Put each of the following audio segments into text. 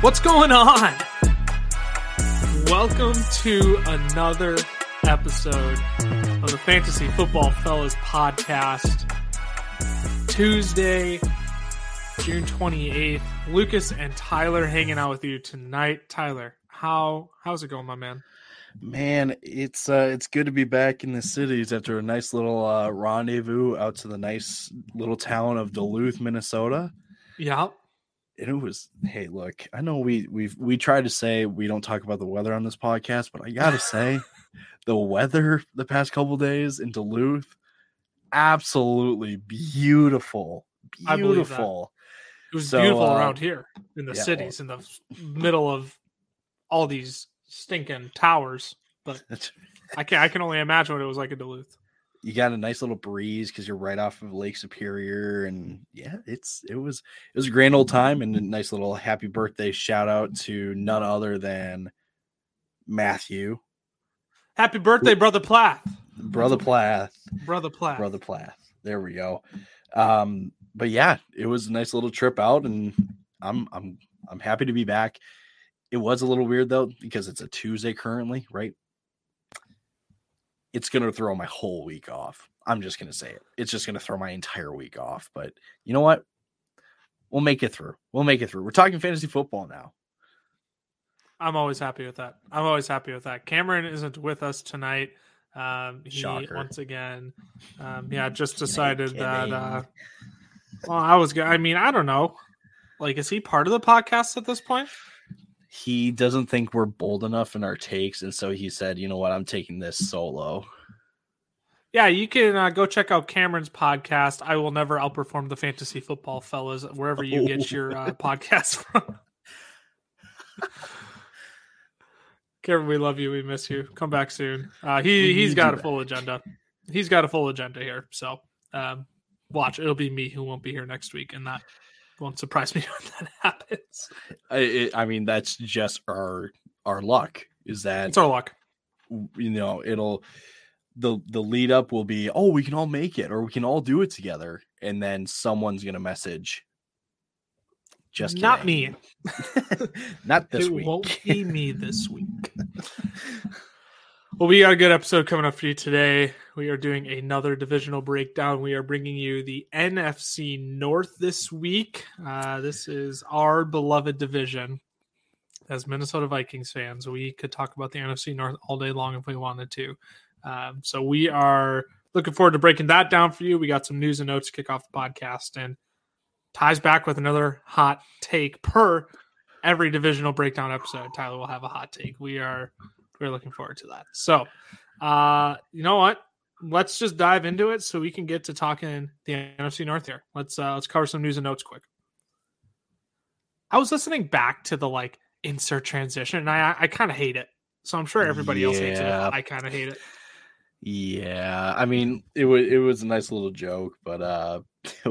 What's going on? Welcome to another episode of the Fantasy Football Fellas podcast. Tuesday, June 28th. Lucas and Tyler hanging out with you tonight. Tyler, how how's it going, my man? Man, it's uh it's good to be back in the cities after a nice little uh rendezvous out to the nice little town of Duluth, Minnesota. Yeah. And it was hey, look, I know we we've we tried to say we don't talk about the weather on this podcast, but I gotta say the weather the past couple days in Duluth, absolutely beautiful. I believe that. Beautiful. It was So, beautiful uh, around here in the yeah, cities, in the middle of all these stinking towers. But I can I can only imagine what it was like in Duluth. You got a nice little breeze because you're right off of Lake Superior, and yeah, it's it was it was a grand old time and a nice little happy birthday shout out to none other than Matthew, Happy birthday, brother Plath. brother Plath, Brother Plath. brother Plath. There we go. Um, but yeah, it was a nice little trip out, and I'm I'm I'm happy to be back. It was a little weird though because it's a Tuesday currently, right? It's gonna throw my whole week off. I'm just gonna say it. It's just gonna throw my entire week off. But you know what? We'll make it through. We'll make it through. We're talking fantasy football now. I'm always happy with that. I'm always happy with that. Cameron isn't with us tonight. Um, he Shocker. once again, um, yeah, just decided that. Uh, well, I was. I mean, I don't know. Like, is he part of the podcast at this point? He doesn't think we're bold enough in our takes, and so he said, "You know what? I'm taking this solo." Yeah, you can uh, go check out Cameron's podcast. I will never outperform the fantasy football fellas wherever you get your uh, podcast from. Cameron, we love you. We miss you. Come back soon. Uh, he he's got a full agenda. He's got a full agenda here. So um, watch. It'll be me who won't be here next week, and that won't surprise me when that happens. I, I mean, that's just our our luck. Is that It's our luck. you know it'll the the lead up will be oh we can all make it or we can all do it together and then someone's gonna message just Not kidding. not this it week won't be me this week. Well, we got a good episode coming up for you today. We are doing another divisional breakdown. We are bringing you the NFC North this week. Uh, this is our beloved division. As Minnesota Vikings fans, we could talk about the NFC North all day long if we wanted to. Um, so we are looking forward to breaking that down for you. We got some news and notes to kick off the podcast, and ties back with another hot take per every divisional breakdown episode. Tyler will have a hot take. We are we're looking forward to that. So, uh, you know what? Let's just dive into it so we can get to talking the NFC North here. Let's uh, let's cover some news and notes quick. I was listening back to the like insert transition, and I I kind of hate it. So I'm sure everybody else hates it. I kind of hate it. yeah i mean it was it was a nice little joke but uh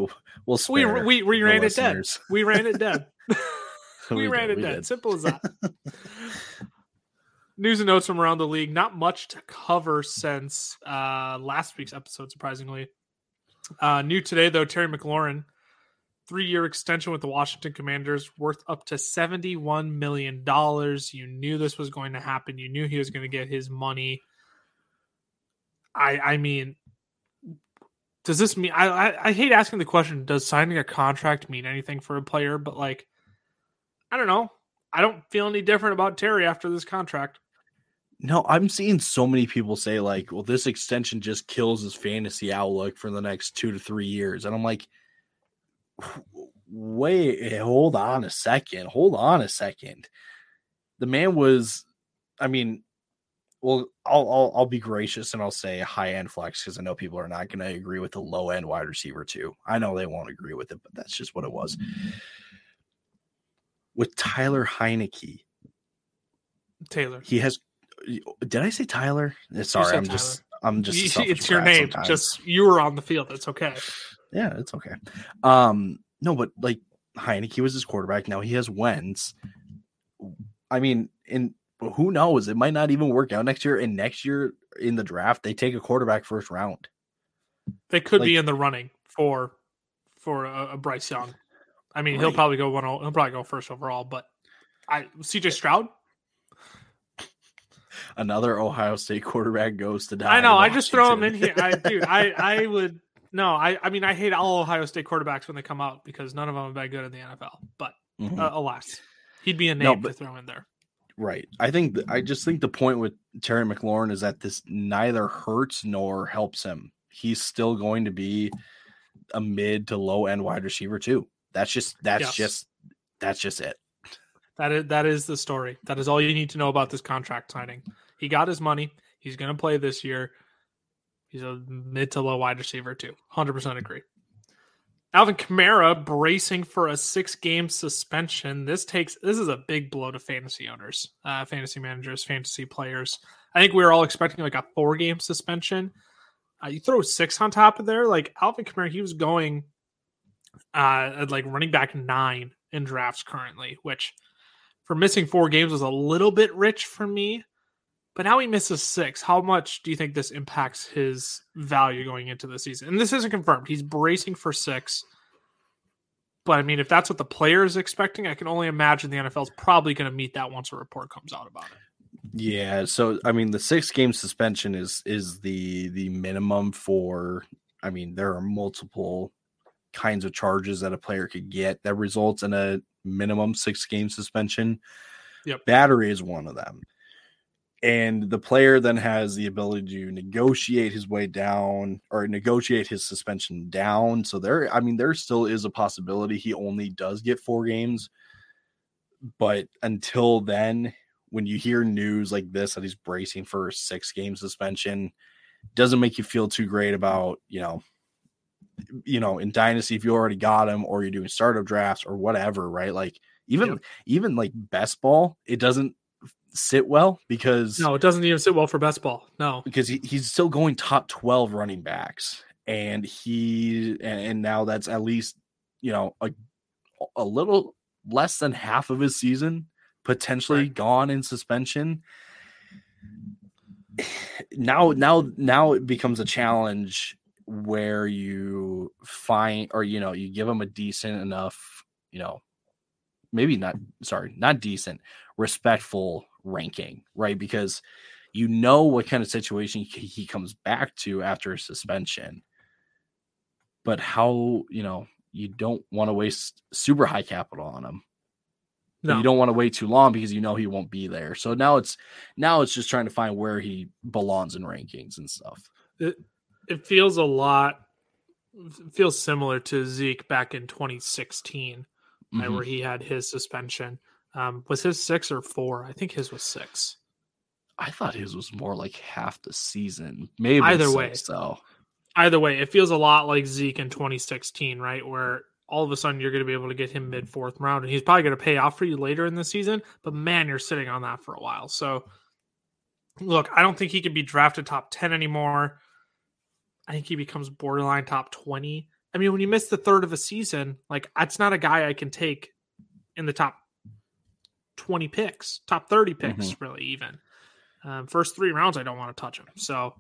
we'll We we, we ran it dead. We ran it dead. we, ran did, it we dead. did. Simple as that. News and notes from around the league. Not much to cover since uh, last week's episode, surprisingly. Uh, new today, though, Terry McLaurin, three year extension with the Washington Commanders worth up to $71 million. You knew this was going to happen. You knew he was going to get his money. I, I mean, does this mean I, I I hate asking the question does signing a contract mean anything for a player but like i don't know i don't feel any different about terry after this contract No, I'm seeing so many people say like, "Well, this extension just kills his fantasy outlook for the next two to three years," and I'm like, "Wait, eh, hold on a second, hold on a second. The man was, I mean, well, I'll I'll, I'll be gracious and I'll say high end flex because I know people are not going to agree with the low end wide receiver too. I know they won't agree with it, but that's just what it was. With Tyler Heinicke, taylor he has did I say Tyler? Eh, Sorry, I'm just I'm just You- it's your name sometimes. just you were on the field it's okay yeah, it's okay. Um, no, but like Heinicke was his quarterback. Now he has Wentz. I mean, and who knows? It might not even work out next year. And next year in the draft, they take a quarterback first round. they could be in the running for for a, a bryce young i mean he'll probably go one he'll probably go first overall but I CJ Stroud. Another Ohio State quarterback goes to die. I know. I just throw him in here. I dude, I I would no. I I mean I hate all Ohio State quarterbacks when they come out because none of them have been good in the NFL. But Mhm. uh, alas, he'd be a name No, to throw in there. Right. I think th- I just think the point with Terry McLaurin is that this neither hurts nor helps him. He's still going to be a mid to low end wide receiver too. That's just that's Yes. just that's just it. That is that is the story. That is all you need to know about this contract signing. He got his money. He's going to play this year. He's a mid to low wide receiver too. Hundred percent agree. Alvin Kamara bracing for a six game suspension. This takes this is a big blow to fantasy owners, uh, fantasy managers, fantasy players. I think we were all expecting like a four game suspension. Uh, you throw six on top of there, like Alvin Kamara, he was going uh at like running back nine in drafts currently, which for missing four games was a little bit rich for me. But now he misses six. How much do you think this impacts his value going into the season? And this isn't confirmed. He's bracing for six. But I mean, if that's what the player is expecting, I can only imagine the NFL is probably going to meet that once a report comes out about it. Yeah, so I mean the 6 game suspension is is the the minimum for I mean there are multiple kinds of charges that a player could get that results in a minimum 6 game suspension. Yep. Battery is one of them. And the player then has the ability to negotiate his way down or negotiate his suspension down. So there, I mean, there still is a possibility he only does get four games. But until then, when you hear news like this that he's bracing for a six game suspension, doesn't make you feel too great about, you know, you know, in dynasty if you already got him or you're doing startup drafts or whatever, right? Like even even like best ball, it doesn't sit well because No, it doesn't even sit well for best ball. No. because he, he's still going top 12 running backs and he and, and now that's at least you know a, a little less than half of his season potentially Right. gone in suspension now now now it becomes a challenge where you find or you know you give him a decent enough you know maybe not sorry not decent respectful ranking right? Because you know what kind of situation he he comes back to after a suspension. But how you know you don't want to waste super high capital on him No. you don't want to wait too long because you know he won't be there. So now it's now it's just trying to find where he belongs in rankings and stuff. It feels a lot feels similar to Zeke back in 2016, right, Mhm. where he had his suspension. Um, was his six or four? I think his was six. i thought his was more like half the season maybe Either way. so Either way, it feels a lot like Zeke in 2016, right? Where all of a sudden you're going to be able to get him mid fourth round, and he's probably going to pay off for you later in the season. But man, you're sitting on that for a while. So, look, I don't think he can be drafted top 10 anymore. I think he becomes borderline top 20. I mean, when you miss the third of a season, like that's not a guy I can take in the top 20 picks, top 30 picks, really, even. Um, first three rounds, I don't want to touch him. So,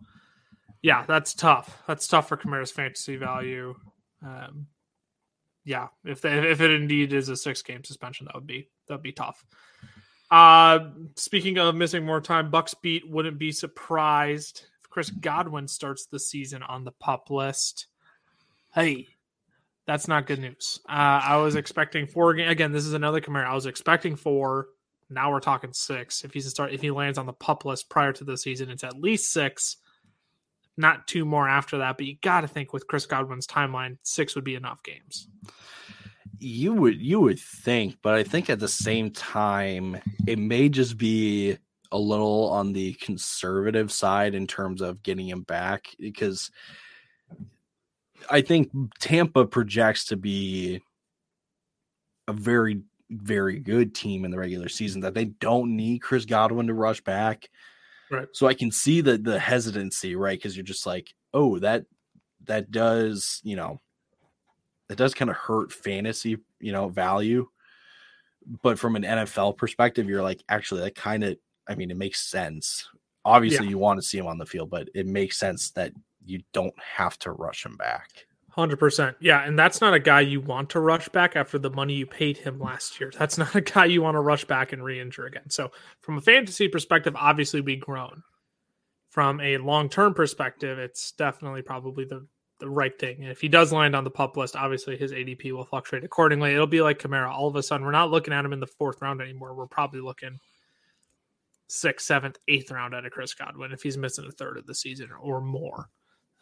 yeah, that's tough. That's tough for Kamara's fantasy value. Um, yeah, if they, if it indeed is a six game suspension, that would be that would be tough. Uh, speaking of missing more time, Bucks beat wouldn't be surprised Chris Godwin starts the season on the pup list. Hey, that's not good news. Uh, I was expecting four again. This is another Kamara. I was expecting four. Now we're talking six. If he's a start, if he lands on the pup list prior to the season, it's at least six not two more after that. But you got to think with Chris Godwin's timeline, six would be enough games. you would you would think but i think at the same time it may just be a little on the conservative side in terms of getting him back because i think tampa projects to be a very very good team in the regular season that they don't need chris godwin to rush back Right. so i can see the the hesitancy right because you're just like oh that that does you know it does kind of hurt fantasy, you know, value. But from an NFL perspective, you're like, actually, that kind of, I mean, it makes sense. Obviously, Yeah. you want to see him on the field, but it makes sense that you don't have to rush him back. Hundred percent, yeah, and that's not a guy you want to rush back after the money you paid him last year. That's not a guy you want to rush back and re-injure again. So, from a fantasy perspective, obviously we've grown. From a long-term perspective, it's definitely probably the the right thing. And if he does land on the pup list, obviously his ADP will fluctuate accordingly. It'll be like Kamara. All of a sudden, we're not looking at him in the fourth round anymore. We're probably looking sixth, seventh, eighth round out of Chris Godwin if he's missing a third of the season or more.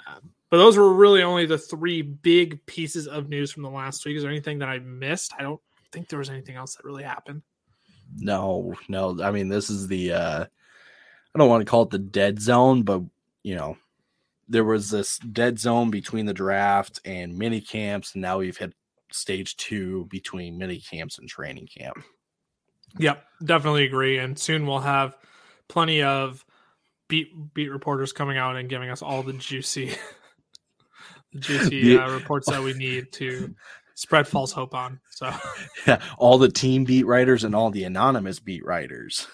Um, but those were really only the three big pieces of news from the last week. Is there anything that I missed? I don't think there was anything else that really happened. No, no. I mean, this is the uh I don't want to call it the dead zone, but you know, there was this dead zone between the draft and mini camps, and now we've hit stage two between mini camps and training camp. Yep, definitely agree. And soon we'll have plenty of beat beat reporters coming out and giving us all the juicy, the juicy uh, reports that we need to spread false hope on. So yeah, all the team beat writers and all the anonymous beat writers,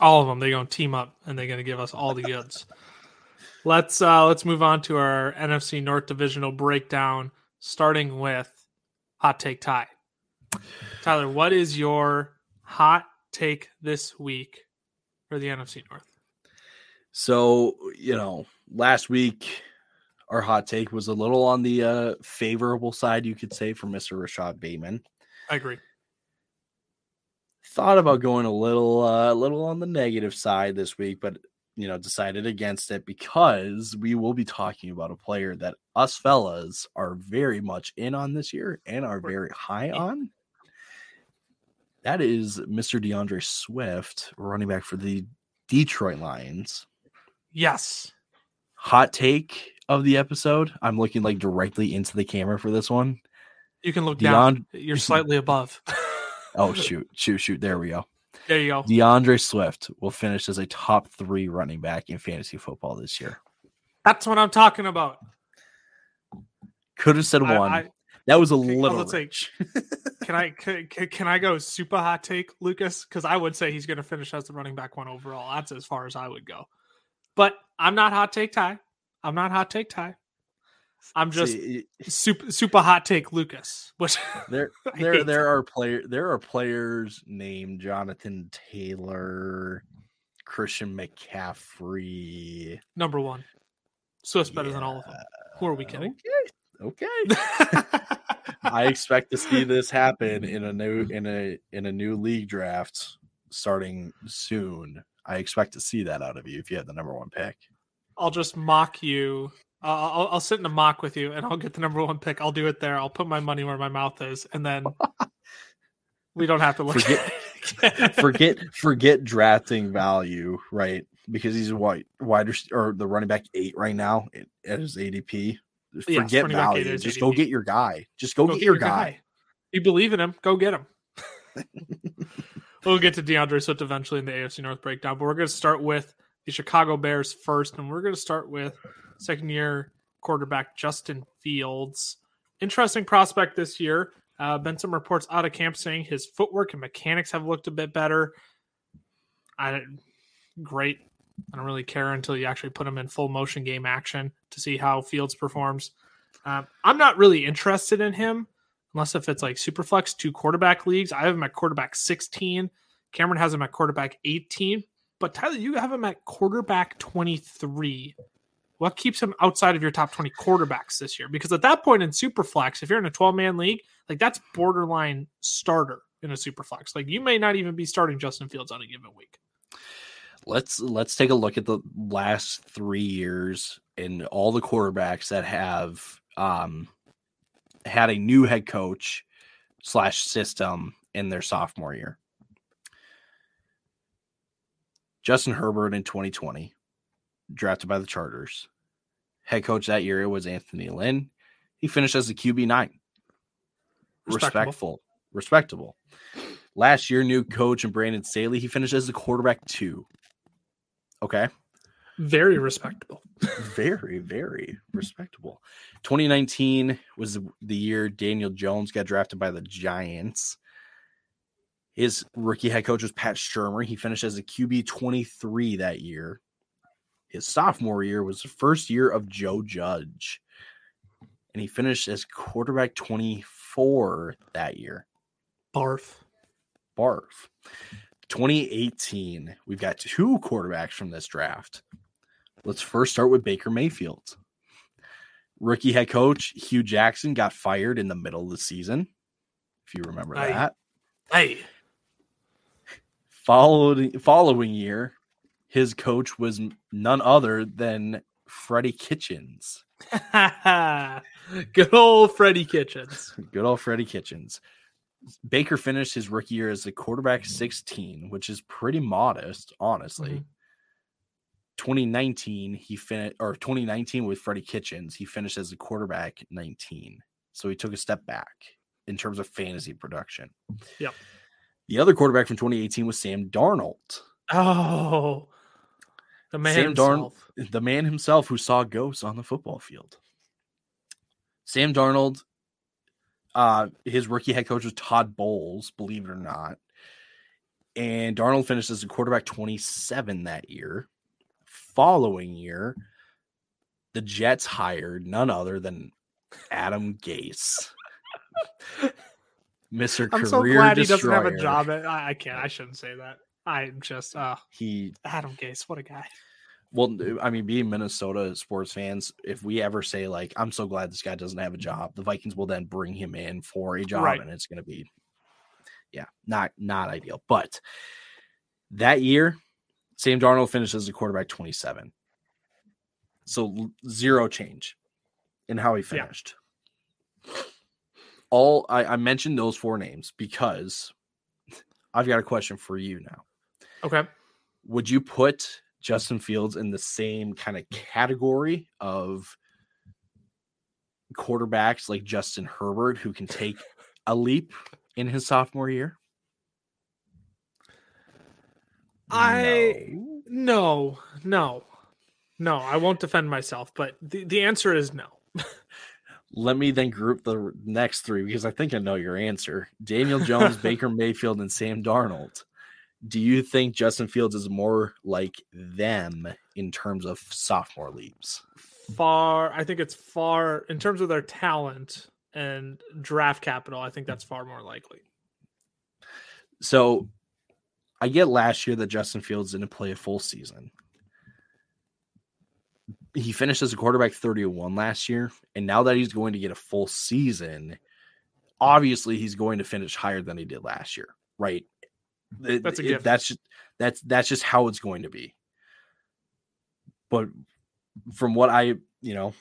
all of them, they're going to team up and they're going to give us all the goods. let's uh let's move on to our NFC North divisional breakdown, starting with hot take Ty. Tyler, what is your hot take this week for the NFC North? So, you know, last week our hot take was a little on the uh, favorable side, you could say, for Mr. Rashad Bateman. I agree. Thought about going a little, uh, a little on the negative side this week, but you know, decided against it because we will be talking about a player that us fellas are very much in on this year and are very high on. That is Mr. D'Andre Swift, running back for the Detroit Lions. Yes. Hot take of the episode. I'm looking like directly into the camera for this one. You can look down. You're slightly above. oh shoot, shoot, shoot. There we go. There you go. D'Andre Swift will finish as a top three running back in fantasy football this year. That's what I'm talking about. Could have said I, one. I, that was a okay, little. Let's say, can I can, can I go super hot take, Lucas? Because I would say he's going to finish as the running back one overall. That's as far as I would go. But I'm not hot take Ty. I'm not hot take Ty. I'm just See, super super hot take Lucas. Which there there there are player there are players named Jonathan Taylor, Christian McCaffrey. Number one. Swift's yeah. better than all of them. Who are we kidding? Okay. Okay. I expect to see this happen in a new mm-hmm. in a in a new league draft starting soon. I expect to see that out of you if you have the number one pick. I'll just mock you. I'll, I'll sit in a mock with you, and I'll get the number one pick. I'll do it there. I'll put my money where my mouth is, and then we don't have to look. Forget, forget, forget drafting value, right? Because he's a wide, wider or the running back eight right now at his ADP. Forget value. Just ADP. go get your guy. Just go, go get, get, your, your guy. guy. You believe in him? Go get him. we'll get to D'Andre Swift eventually in the AFC North breakdown, but we're going to start with the Chicago Bears first, and we're going to start with second year quarterback Justin Fields. Interesting prospect this year. Uh, been some reports out of camp saying his footwork and mechanics have looked a bit better. I great. I don't really care until you actually put him in full motion game action to see how Fields performs. Um, I'm not really interested in him unless if it's like Superflex two quarterback leagues. I have him at quarterback 16. Cameron has him at quarterback 18. But Tyler, you have him at quarterback 23. What keeps him outside of your top 20 quarterbacks this year? Because at that point in Superflex, if you're in a 12 man league, like that's borderline starter in a Superflex. Like you may not even be starting Justin Fields on a given week. Let's let's take a look at the last three years and all the quarterbacks that have um, had a new head coach slash system in their sophomore year. Justin Herbert in 2020, drafted by the Chargers. Head coach that year was Anthony Lynn. He finished as a QB nine. Respectful, respectable. Last year, new coach and Brandon Staley. He finished as the quarterback two. Okay. Very respectable. very, very respectable. 2019 was the year Daniel Jones got drafted by the Giants. His rookie head coach was Pat Shurmur. He finished as a QB 23 that year. His sophomore year was the first year of Joe Judge. and he finished as quarterback 24 that year. Barf. Barf. 2018, we've got two quarterbacks from this draft. Let's first start with Baker Mayfield. Rookie head coach Hue Jackson got fired in the middle of the season, if you remember that. Hey. Followed, following year, his coach was none other than Freddie Kitchens. Good old Freddie Kitchens. Good old Freddie Kitchens. Baker finished his rookie year as a quarterback 16, which is pretty modest, honestly. Mhm. 2019, he finished, or 2019 with Freddie Kitchens, he finished as a quarterback 19. So he took a step back in terms of fantasy production. Yep. The other quarterback from 2018 was Sam Darnold, Oh, the man Sam Darn- himself. the man himself who saw ghosts on the football field. Sam Darnold, uh, his rookie head coach was Todd Bowles, believe it or not. And Darnold finished as a quarterback 27 that year. Following year, the Jets hired none other than Adam Gase. Mr. I'm Career so glad he doesn't have a job. At, I, I can't. I shouldn't say that. I'm just uh, He Adam Gase. What a guy. Well, I mean, being Minnesota sports fans, if we ever say like, "I'm so glad this guy doesn't have a mm-hmm. job," the Vikings will then bring him in for a job, Right. and it's going to be, yeah, not not ideal. But that year, Sam Darnold finishes the quarterback 27, so zero change in how he Yeah. finished. All I, I mentioned those four names because I've got a question for you now Okay. would you put Justin Fields in the same kind of category of quarterbacks like Justin Herbert who can take a leap in his sophomore year? I No. no no no. I won't defend myself, but the the answer is no. Let me then group the next three because I think I know your answer. Daniel Jones, Baker Mayfield, and Sam Darnold. Do you think Justin Fields is more like them in terms of sophomore leaps? Far. I think it's far in terms of their talent and draft capital. I think that's far more likely. So I get last year that Justin Fields didn't play a full season. He finished as a quarterback 31 last year, and now that he's going to get a full season, obviously he's going to finish higher than he did last year, right? That's a it- that's just that's that's just how it's going to be. But from what I, you know,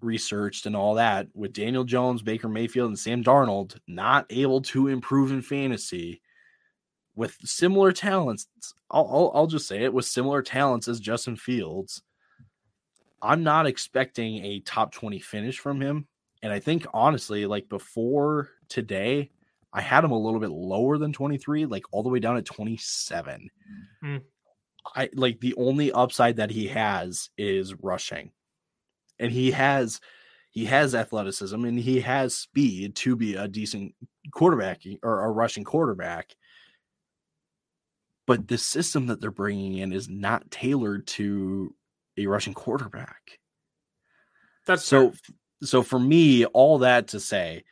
researched and all that, with Daniel Jones, Baker Mayfield, and Sam Darnold not able to improve in fantasy with similar talents, I'll, I'll, I'll just say it with similar talents as Justin Fields. I'm not expecting a top 20 finish from him. And I think honestly, like before today, I had him a little bit lower than 23, like all the way down at 27. Hmm. I like the only upside that he has is rushing. And he has he has athleticism and he has speed to be a decent quarterback or a rushing quarterback. But the system that they're bringing in is not tailored to a rushing quarterback. That's So, fair. so for me, all that to say,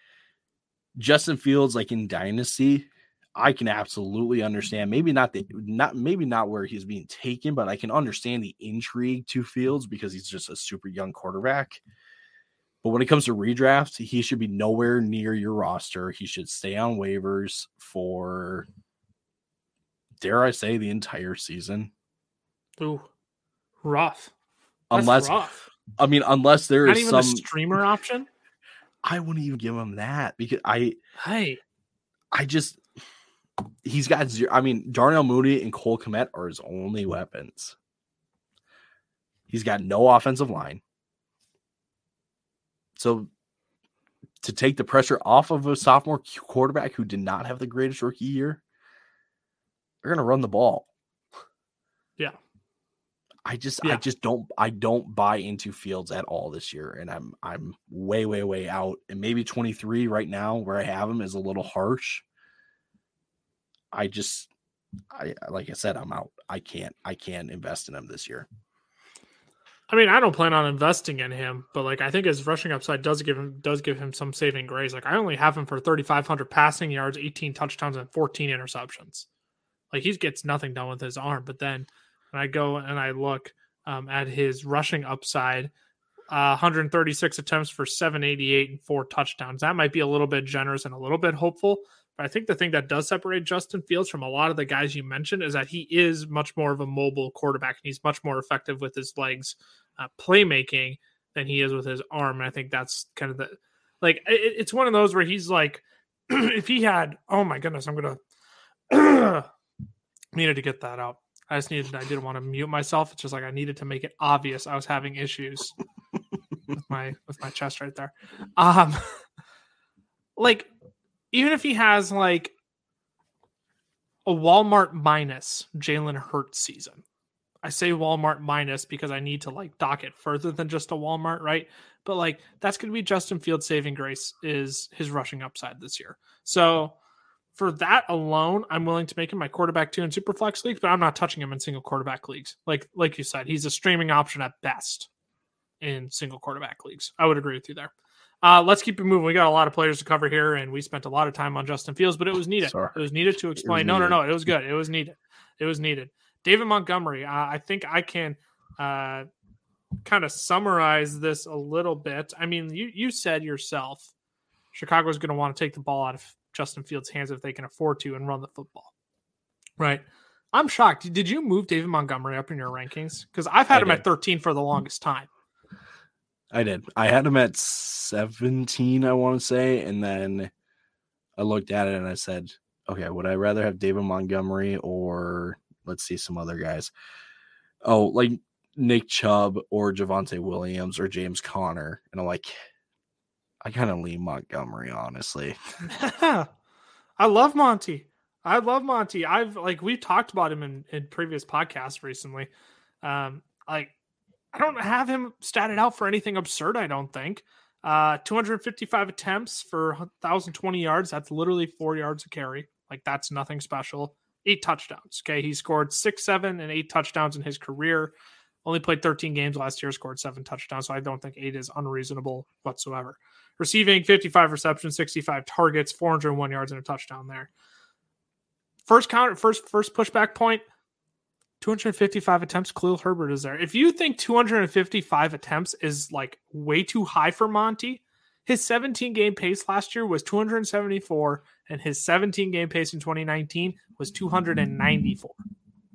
Justin Fields, like in Dynasty, I can absolutely understand. Maybe not the not maybe not where he's being taken, but I can understand the intrigue to Fields because he's just a super young quarterback. But when it comes to redraft, he should be nowhere near your roster. He should stay on waivers for, dare I say, the entire season. Ooh, rough. That's Unless, rough. I mean, unless there Not is some, a streamer option. I wouldn't even give him that because I, I I just he's got zero. I mean, Darnell Mooney and Cole Kmet are his only weapons. He's got no offensive line. So to take the pressure off of a sophomore quarterback who did not have the greatest rookie year, they're gonna run the ball. Yeah. I just I just don't I don't buy into Fields at all this year. And I'm I'm way, way, way out. And maybe 23 right now where I have him is a little harsh. I just I like I said, I'm out. I can't I can't invest in him this year. I mean, I don't plan on investing in him, but like I think his rushing upside does give him does give him some saving grace. Like I only have him for 3500 passing yards, 18 touchdowns and 14 interceptions. Like he gets nothing done with his arm, but then when I go and I look um, at his rushing upside, uh, 136 attempts for 788 and four touchdowns. That might be a little bit generous and a little bit hopeful. But I think the thing that does separate Justin Fields from a lot of the guys you mentioned is that he is much more of a mobile quarterback and he's much more effective with his legs uh, playmaking than he is with his arm. And I think that's kind of the like it, it's one of those where he's like, if he had, oh my goodness, I'm gonna needed to get that out. I just needed, I didn't want to mute myself. It's just like I needed to make it obvious I was having issues with my with my chest right there. Um, like even if he has like a Walmart minus Jalen Hurts season, I say Walmart minus because I need to like dock it further than just a Walmart, right? But like that's to be Justin Fields' saving grace is his rushing upside this year. So for that alone, I'm willing to make him my quarterback two in super flex leagues, but I'm not touching him in single quarterback leagues. Like like you said, he's a streaming option at best in single quarterback leagues. I would agree with you there. Uh, let's keep it moving. We got a lot of players to cover here, and we spent a lot of time on Justin Fields, but it was needed. Sorry. It was needed to explain. No, no, no. It was good. It was needed. It was needed. David Montgomery. Uh, I think I can uh, kind of summarize this a little bit. I mean, you you said yourself, Chicago's going to want to take the ball out of Justin Fields' hands if they can afford to and run the football. Right. I'm shocked. Did you move David Montgomery up in your rankings? Because I've had I him did. at 13 for the longest time. I did. I had him at 17, I want to say. And then I looked at it and I said, okay, would I rather have David Montgomery or let's see some other guys? Oh, like Nick Chubb or Javonte Williams or James Conner. And I'm like, I kind of lean Montgomery, honestly. I love Monty. I love Monty. I've like we've talked about him in, in previous podcasts recently. Um, like I don't have him statted out for anything absurd. I don't think. Uh, 255 attempts for 1,020 yards. That's literally four yards a carry. Like that's nothing special. Eight touchdowns. Okay, he scored six, seven, and eight touchdowns in his career. Only played 13 games last year. Scored seven touchdowns. So I don't think eight is unreasonable whatsoever. Receiving 55 receptions, 65 targets, 401 yards, and a touchdown there. First counter, first first pushback point. 255 attempts. Khalil Herbert is there. If you think 255 attempts is like way too high for Monty, his 17 game pace last year was 274, and his 17 game pace in 2019 was 294.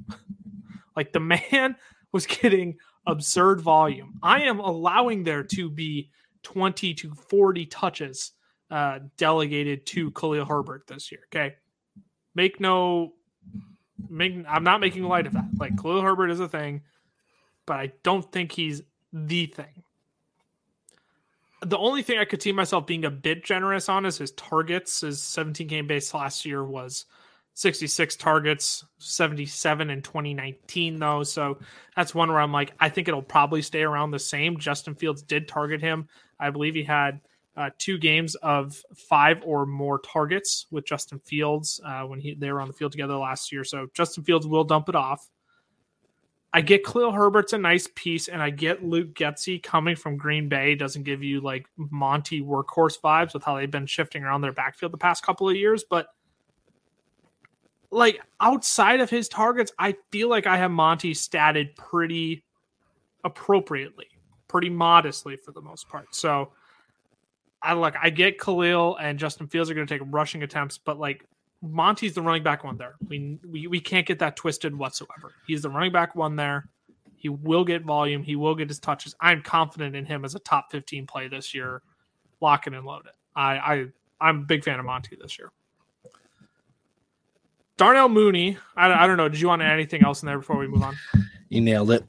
like the man was getting absurd volume. I am allowing there to be 20 to 40 touches uh, delegated to Khalil Herbert this year. Okay. Make no make I'm not making light of that. Like Khalil Herbert is a thing, but I don't think he's the thing. The only thing I could see myself being a bit generous on is his targets. His 17 game base last year was 66 targets, 77 in 2019, though. So that's one where I'm like, I think it'll probably stay around the same. Justin Fields did target him. I believe he had uh, two games of five or more targets with Justin Fields uh, when he they were on the field together last year. So Justin Fields will dump it off. I get Khalil Herbert's a nice piece, and I get Luke Getsy coming from Green Bay doesn't give you like Monty workhorse vibes with how they've been shifting around their backfield the past couple of years, but like outside of his targets, I feel like I have Monty statted pretty appropriately, pretty modestly for the most part. So I look, I get Khalil and Justin Fields are going to take rushing attempts, but like Monty's the running back one there. We, we we can't get that twisted whatsoever. He's the running back one there. He will get volume. He will get his touches. I'm confident in him as a top 15 play this year. Lock it and load it. I, I I'm a big fan of Monty this year. Darnell Mooney. I, I don't know. Did you want to add anything else in there before we move on? You nailed it.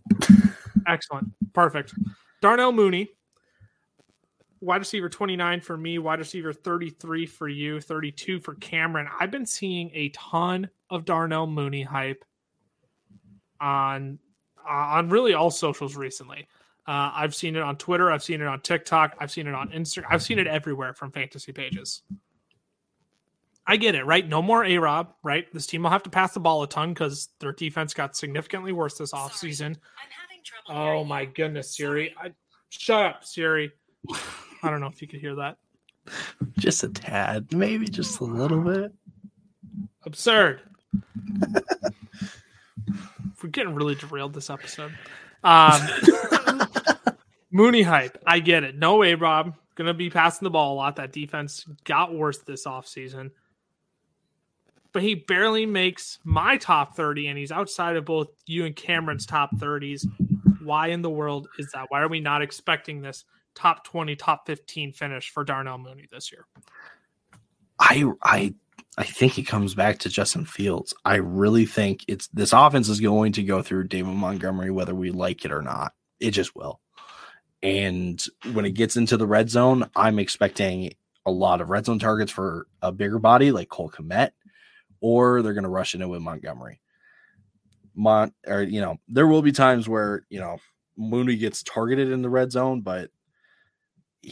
Excellent. Perfect. Darnell Mooney, wide receiver 29 for me, wide receiver 33 for you, 32 for Cameron. I've been seeing a ton of Darnell Mooney hype on uh, on really all socials recently. Uh, I've seen it on Twitter, I've seen it on TikTok, I've seen it on Instagram, I've seen it everywhere from fantasy pages. I get it, right? No more A Rob, right? This team will have to pass the ball a ton because their defense got significantly worse this offseason. Oh my goodness, Siri! I, shut up, Siri. I don't know if you could hear that. Just a tad, maybe just a little bit. Absurd. We're getting really derailed this episode. Um, Mooney hype. I get it. No way, Rob. Gonna be passing the ball a lot. That defense got worse this offseason. But he barely makes my top 30, and he's outside of both you and Cameron's top 30s. Why in the world is that? Why are we not expecting this top 20, top 15 finish for Darnell Mooney this year? I I I think it comes back to Justin Fields. I really think it's this offense is going to go through David Montgomery whether we like it or not. It just will. And when it gets into the red zone, I'm expecting a lot of red zone targets for a bigger body like Cole Kmet, or they're going to rush into with Montgomery. Mont, or you know, there will be times where you know Mooney gets targeted in the red zone, but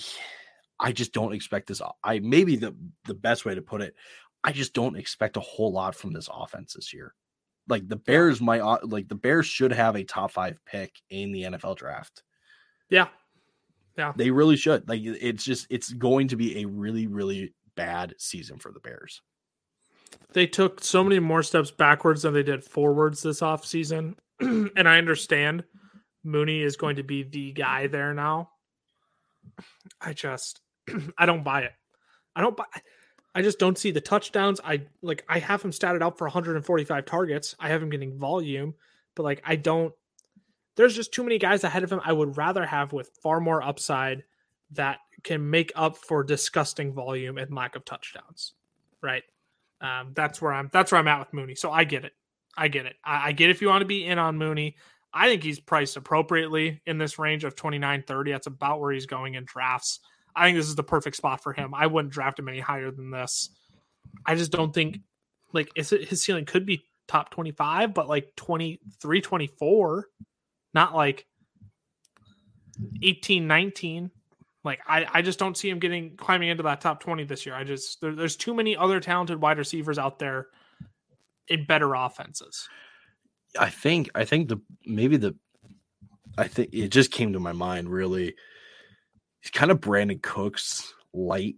I just don't expect this. I maybe the the best way to put it, I just don't expect a whole lot from this offense this year. Like the Bears might like the Bears should have a top five pick in the NFL draft. Yeah, yeah, they really should. Like it's just it's going to be a really really bad season for the Bears. They took so many more steps backwards than they did forwards this offseason. and I understand Mooney is going to be the guy there now. I just I don't buy it. I don't buy I just don't see the touchdowns. I like I have him statted out for 145 targets. I have him getting volume, but like I don't there's just too many guys ahead of him I would rather have with far more upside that can make up for disgusting volume and lack of touchdowns. Right? Um, that's where I'm that's where I'm at with Mooney. So I get it. I get it. I, I get if you want to be in on Mooney. I think he's priced appropriately in this range of 29 30. That's about where he's going in drafts. I think this is the perfect spot for him. I wouldn't draft him any higher than this. I just don't think like it his ceiling could be top 25, but like 23, 24, not like 18, 19. Like I, I just don't see him getting climbing into that top 20 this year. I just there, there's too many other talented wide receivers out there in better offenses. I think I think the maybe the I think it just came to my mind really. He's kind of Brandin Cooks light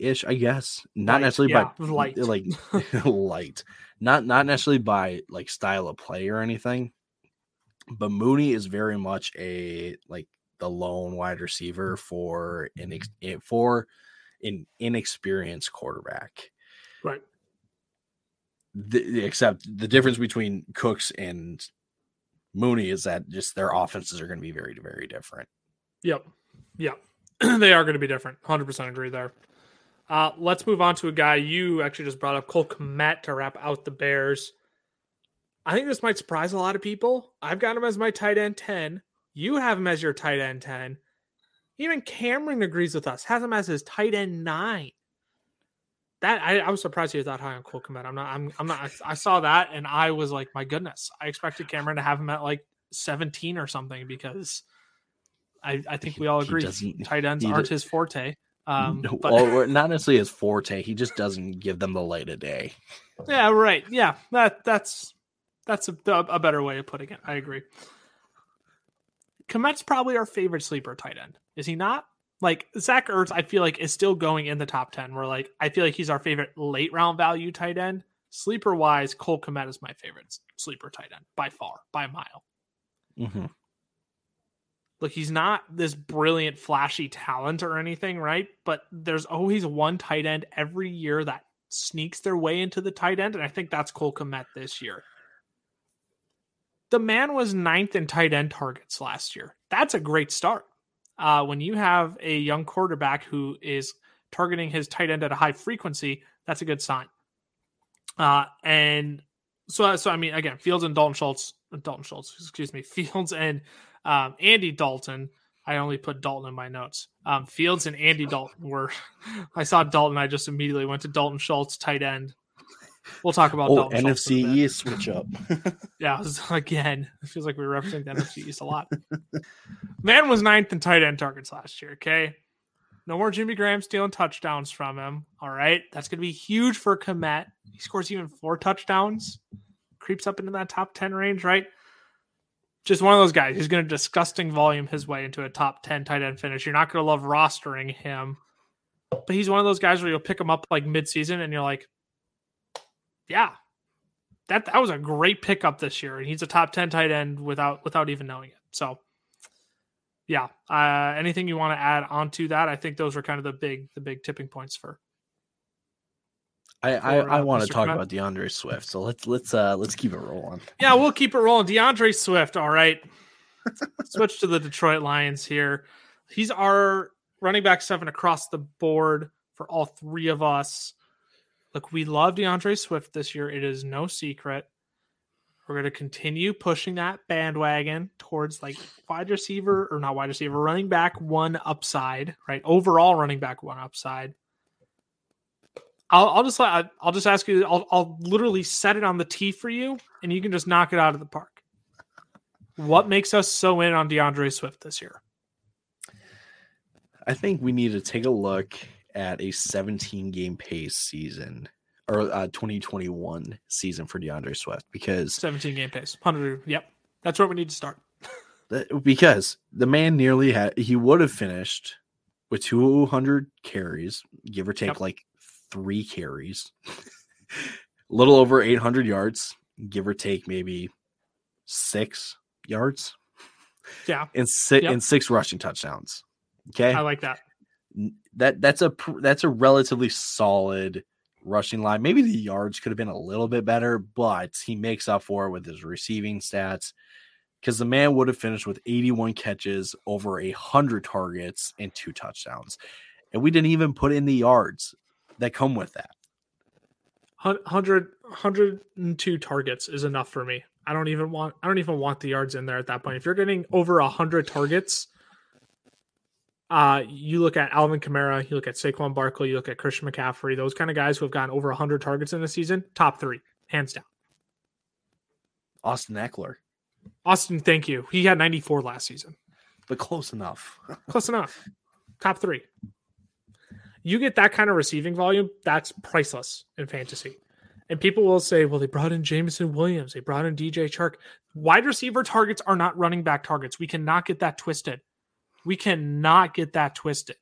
ish, I guess. Not light, necessarily yeah, by light like light. Not not necessarily by like style of play or anything. But Mooney is very much a like the lone wide receiver for an eh, for an inexperienced quarterback. Right. The, except the difference between Cooks and Mooney is that just their offenses are going to be very very different. Yep. Yep. they are going to be different. 100% agree there. Uh, let's move on to a guy you actually just brought up, Cole Kmet, to wrap out the Bears. I think this might surprise a lot of people. I've got him as my tight end 10. You have him as your tight end 10. Even Cameron agrees with us, has him as his tight end 9. That I, I was surprised he was that high on Cole Kmet. I'm not. I'm. I'm not. I, I, saw that and I was like, my goodness. I expected Cameron to have him at like 17 or something because I, I think we all agree tight ends aren't his forte. Um, but, well, not necessarily his forte. He just doesn't give them the light of day. Yeah, right. Yeah, that that's that's a, a better way of putting it. I agree. Kmet's probably our favorite sleeper tight end. Is he not? Like Zach Ertz, I feel like is still going in the top ten. We're like I feel like he's our favorite late round value tight end. Sleeper wise, Cole Kmet is my favorite sleeper tight end by far, by a mile. Mm-hmm. Look, he's not this brilliant, flashy talent or anything, right? But there's always one tight end every year that sneaks their way into the tight end, and I think that's Cole Kmet this year the man was ninth in tight end targets last year. That's a great start. Uh, when you have a young quarterback who is targeting his tight end at a high frequency, that's a good sign. Uh, and so, so I mean, again, Fields and Dalton Schultz, Dalton Schultz, excuse me, Fields and um, Andy Dalton. I only put Dalton in my notes. Um, Fields and Andy Dalton were. I saw Dalton. I just immediately went to Dalton Schultz, tight end. We'll talk about oh, NFC East switch up. yeah, again, it feels like we are representing the NFC East a lot. Man was ninth in tight end targets last year. Okay, no more Jimmy Graham stealing touchdowns from him. All right, that's going to be huge for Kmet. He scores even four touchdowns, creeps up into that top ten range. Right. just one of those guys. He's going to disgusting volume his way into a top 10 tight end finish. You're not going to love rostering him, but he's one of those guys where you'll pick him up like midseason and you're like, yeah, that, that was a great pickup this year. And he's a top 10 tight end without, without even knowing it. So yeah, uh, anything you want to add onto that? I think those are kind of the big, the big tipping points for I, I, I want to talk about D'Andre Swift, so let's let's uh let's keep it rolling. Yeah, we'll keep it rolling. D'Andre Swift, all right. Switch to the Detroit Lions here. He's our running back seven across the board for all three of us. Look, we love D'Andre Swift this year. It is no secret. We're going to continue pushing that bandwagon towards like wide receiver or not wide receiver, running back one upside, right? Overall running back one upside. I'll, I'll just I'll just ask you. I'll, I'll literally set it on the tee for you, and you can just knock it out of the park. What makes us so in on D'Andre Swift this year? I think we need to take a look at a 17 game pace season or uh, 2021 season for D'Andre Swift because 17 game pace, 100. Yep, that's where we need to start. because the man nearly had he would have finished with 200 carries, give or take yep. like three carries, a little over 800 yards, give or take maybe six yards. Yeah. And six yep. and six rushing touchdowns. Okay. I like that. That that's a that's a relatively solid rushing line. Maybe the yards could have been a little bit better, but he makes up for it with his receiving stats because the man would have finished with 81 catches, over a hundred targets, and two touchdowns. And we didn't even put in the yards that come with that. 100 102 targets is enough for me. I don't even want I don't even want the yards in there at that point. If you're getting over 100 targets, uh you look at Alvin Kamara, you look at Saquon Barkley, you look at Christian McCaffrey, those kind of guys who have gotten over 100 targets in the season, top 3, hands down. Austin Ekeler. Austin, thank you. He had 94 last season. But close enough. close enough. Top 3 you get that kind of receiving volume, that's priceless in fantasy. And people will say, well, they brought in Jameson Williams, they brought in DJ Chark. Wide receiver targets are not running back targets. We cannot get that twisted. We cannot get that twisted.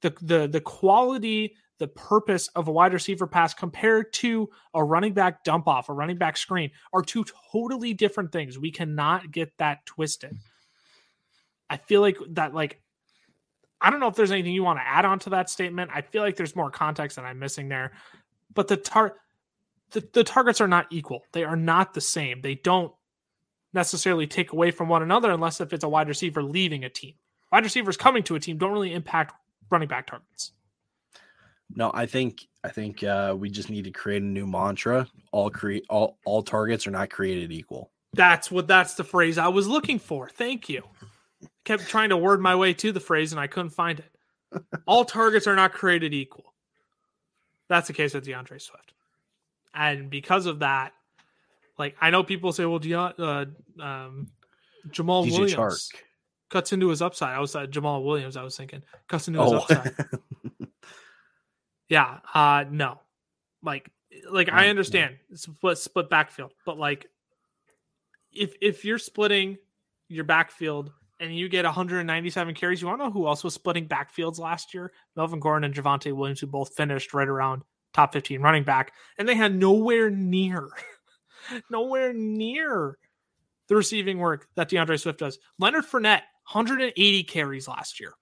The the the quality, the purpose of a wide receiver pass compared to a running back dump off, a running back screen are two totally different things. We cannot get that twisted. I feel like that like I don't know if there's anything you want to add on to that statement. I feel like there's more context that I'm missing there. But the tar the, the targets are not equal. They are not the same. They don't necessarily take away from one another unless if it's a wide receiver leaving a team. Wide receivers coming to a team don't really impact running back targets. No, I think I think uh, we just need to create a new mantra. All create all all targets are not created equal. That's what that's the phrase I was looking for. Thank you kept trying to word my way to the phrase and I couldn't find it. All targets are not created equal. That's the case with D'Andre Swift. And because of that, like I know people say, well, De- uh, um, Jamal DJ Williams Chark. Cuts into his upside. I was uh, Jamal Williams. I was thinking cuts into his oh. upside. yeah, uh, no, like, like I understand split split backfield, but like, if if you're splitting your backfield and you get 197 carries. You want to know who else was splitting backfields last year? Melvin Gordon and Javonte Williams, who both finished right around top 15 running back, and they had nowhere near, nowhere near the receiving work that D'Andre Swift does. Leonard Fournette, 180 carries last year.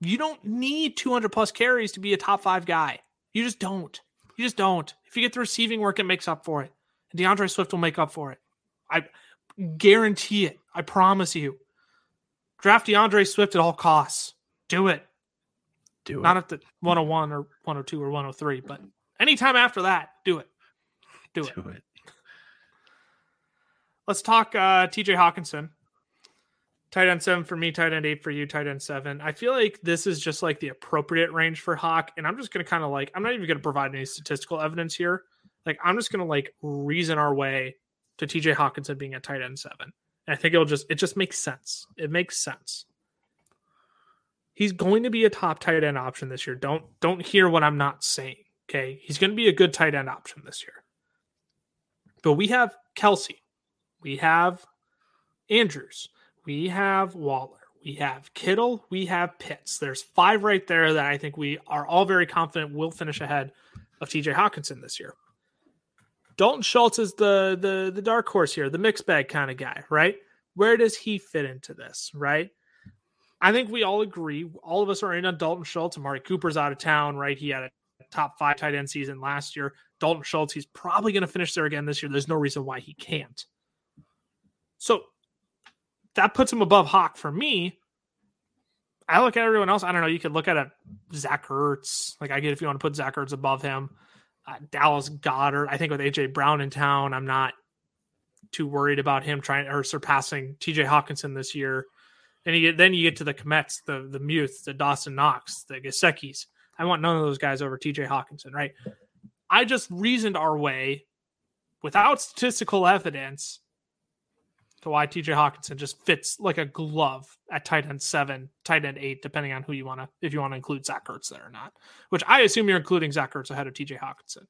You don't need 200 plus carries to be a top five guy. You just don't. You just don't. If you get the receiving work, it makes up for it. And D'Andre Swift will make up for it. I guarantee it. I promise you. Draft D'Andre Swift at all costs. Do it. Do it. Not at the 101 or 102 or 103, but anytime after that, do it. Do it. Do it. Let's talk uh, TJ Hockenson. Tight end seven for me, tight end eight for you, tight end seven. I feel like this is just like the appropriate range for Hawk. And I'm just going to kind of like, I'm not even going to provide any statistical evidence here. Like, I'm just going to like reason our way to TJ Hockenson being a tight end seven. And I think it'll just it just makes sense. It makes sense. He's going to be a top tight end option this year. Don't don't hear what I'm not saying. Okay. He's going to be a good tight end option this year. But we have Kelce, we have Andrews, we have Waller, we have Kittle, we have Pitts. There's five right there that I think we are all very confident will finish ahead of TJ Hockenson this year. Dalton Schultz is the the the dark horse here, the mixed bag kind of guy, right? Where does he fit into this, right? I think we all agree. All of us are in on Dalton Schultz. Amari Cooper's out of town, right? He had a top five tight end season last year. Dalton Schultz, he's probably going to finish there again this year. There's no reason why he can't. So that puts him above Hawk for me. I look at everyone else. I don't know. You could look at a Zach Ertz. Like I get if you want to put Zach Ertz above him. Uh, Dallas Goedert. I think with AJ Brown in town, I'm not too worried about him trying or surpassing TJ Hockenson this year. And you get, then you get to the Kmets, the the Muth, the Dawson Knox, the Gesicki's. I want none of those guys over TJ Hockenson, right? I just reasoned our way without statistical evidence to why TJ Hockenson just fits like a glove at tight end seven, tight end eight, depending on who you want to, if you want to include Zach Ertz there or not, which I assume you're including Zach Ertz ahead of TJ Hockenson.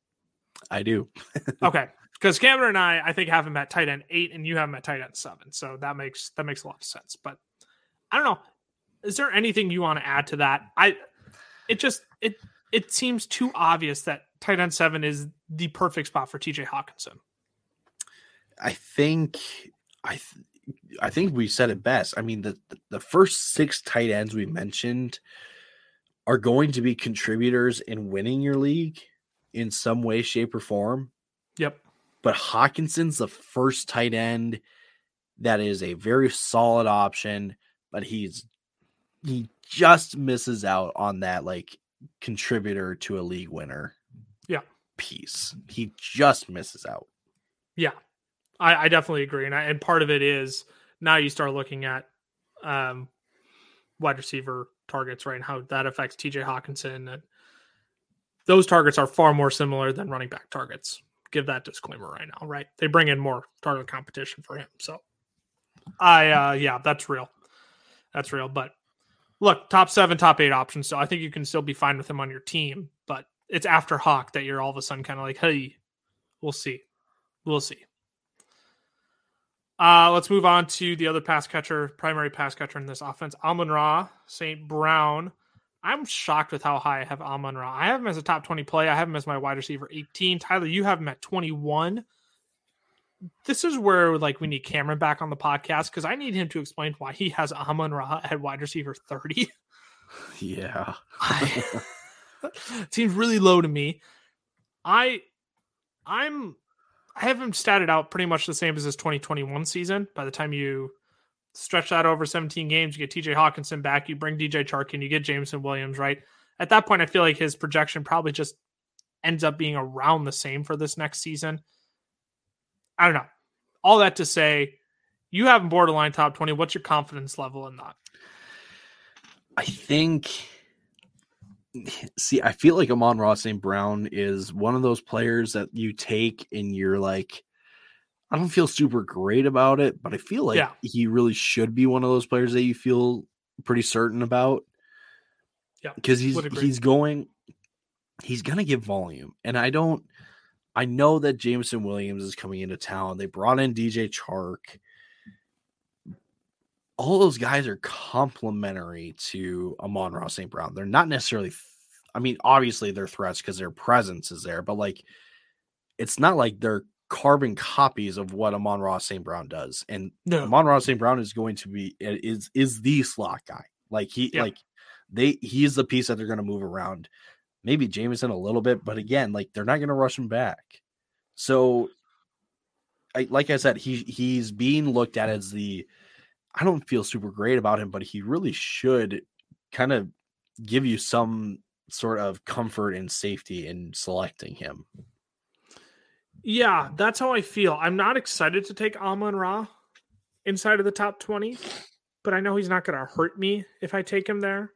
I do. okay. Because Cameron and I, I think have him at tight end eight and you have him at tight end seven. So that makes, that makes a lot of sense. But I don't know. Is there anything you want to add to that? I, it just, it, it seems too obvious that tight end seven is the perfect spot for TJ Hawkinson. I think I th- I think we said it best. I mean, the the first six tight ends we mentioned are going to be contributors in winning your league in some way, shape, or form. Yep. But Hockenson's the first tight end that is a very solid option, but he's he just misses out on that like contributor to a league winner. Yeah. Piece. He just misses out. Yeah. I, I definitely agree, and I, and part of it is now you start looking at um, wide receiver targets, right, and how that affects T.J. Hockenson. And those targets are far more similar than running back targets. Give that disclaimer right now, right? They bring in more target competition for him, so I uh, yeah, that's real. That's real. But look, top seven, top eight options. So I think you can still be fine with him on your team, but it's after Hawk that you're all of a sudden kind of like, hey, we'll see. We'll see. Uh, let's move on to the other pass catcher, primary pass catcher in this offense, Amon Ra, St. Brown. I'm shocked with how high I have Amon Ra. I have him as a top 20 play. I have him as my wide receiver 18. Tyler, you have him at 21. This is where like we need Cameron back on the podcast because I need him to explain why he has Amon Ra at wide receiver 30. Yeah. It seems really low to me. I I'm I have him statted out pretty much the same as his 2021 season. By the time you stretch that over 17 games, you get TJ Hockenson back, you bring DJ Chark in, you get Jameson Williams, right? At that point, I feel like his projection probably just ends up being around the same for this next season. I don't know. All that to say, you have him borderline top 20. What's your confidence level in that? I think see, I feel like Amon-Ra St. Brown is one of those players that you take and you're like, I don't feel super great about it, but I feel like yeah. he really should be one of those players that you feel pretty certain about. Yeah. Because he's he's going he's gonna get volume. And I don't I know that Jameson Williams is coming into town. They brought in DJ Chark. All those guys are complementary to Amon-Ra St. Brown. They're not necessarily I mean, obviously they're threats because their presence is there, but like it's not like they're carbon copies of what Amon-Ra St. Brown does. And no. Amon-Ra St. Brown is going to be is is the slot guy. Like he yeah. like they he's the piece that they're going to move around. Maybe Jameson a little bit, but again, like they're not going to rush him back. So I, like I said, he he's being looked at as the I don't feel super great about him, but he really should kind of give you some sort of comfort and safety in selecting him. Yeah, that's how I feel. I'm not excited to take Amon Ra inside of the top 20, but I know he's not going to hurt me if I take him there.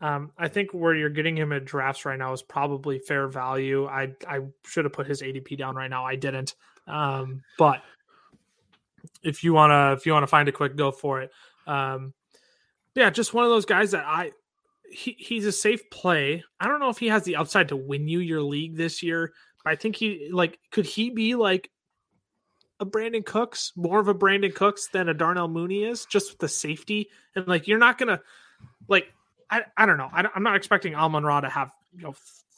Um, I think where you're getting him at drafts right now is probably fair value. I I should have put his ADP down right now. I didn't. Um, but if you wanna if you wanna find a quick go for it, um, yeah, just one of those guys that I he, he's a safe play. I don't know if he has the upside to win you your league this year, but I think he like could he be like a Brandin Cooks, more of a Brandin Cooks than a Darnell Mooney is, just with the safety. And like, you're not gonna like, I, I don't know. I, am not expecting Amon Ra to have you know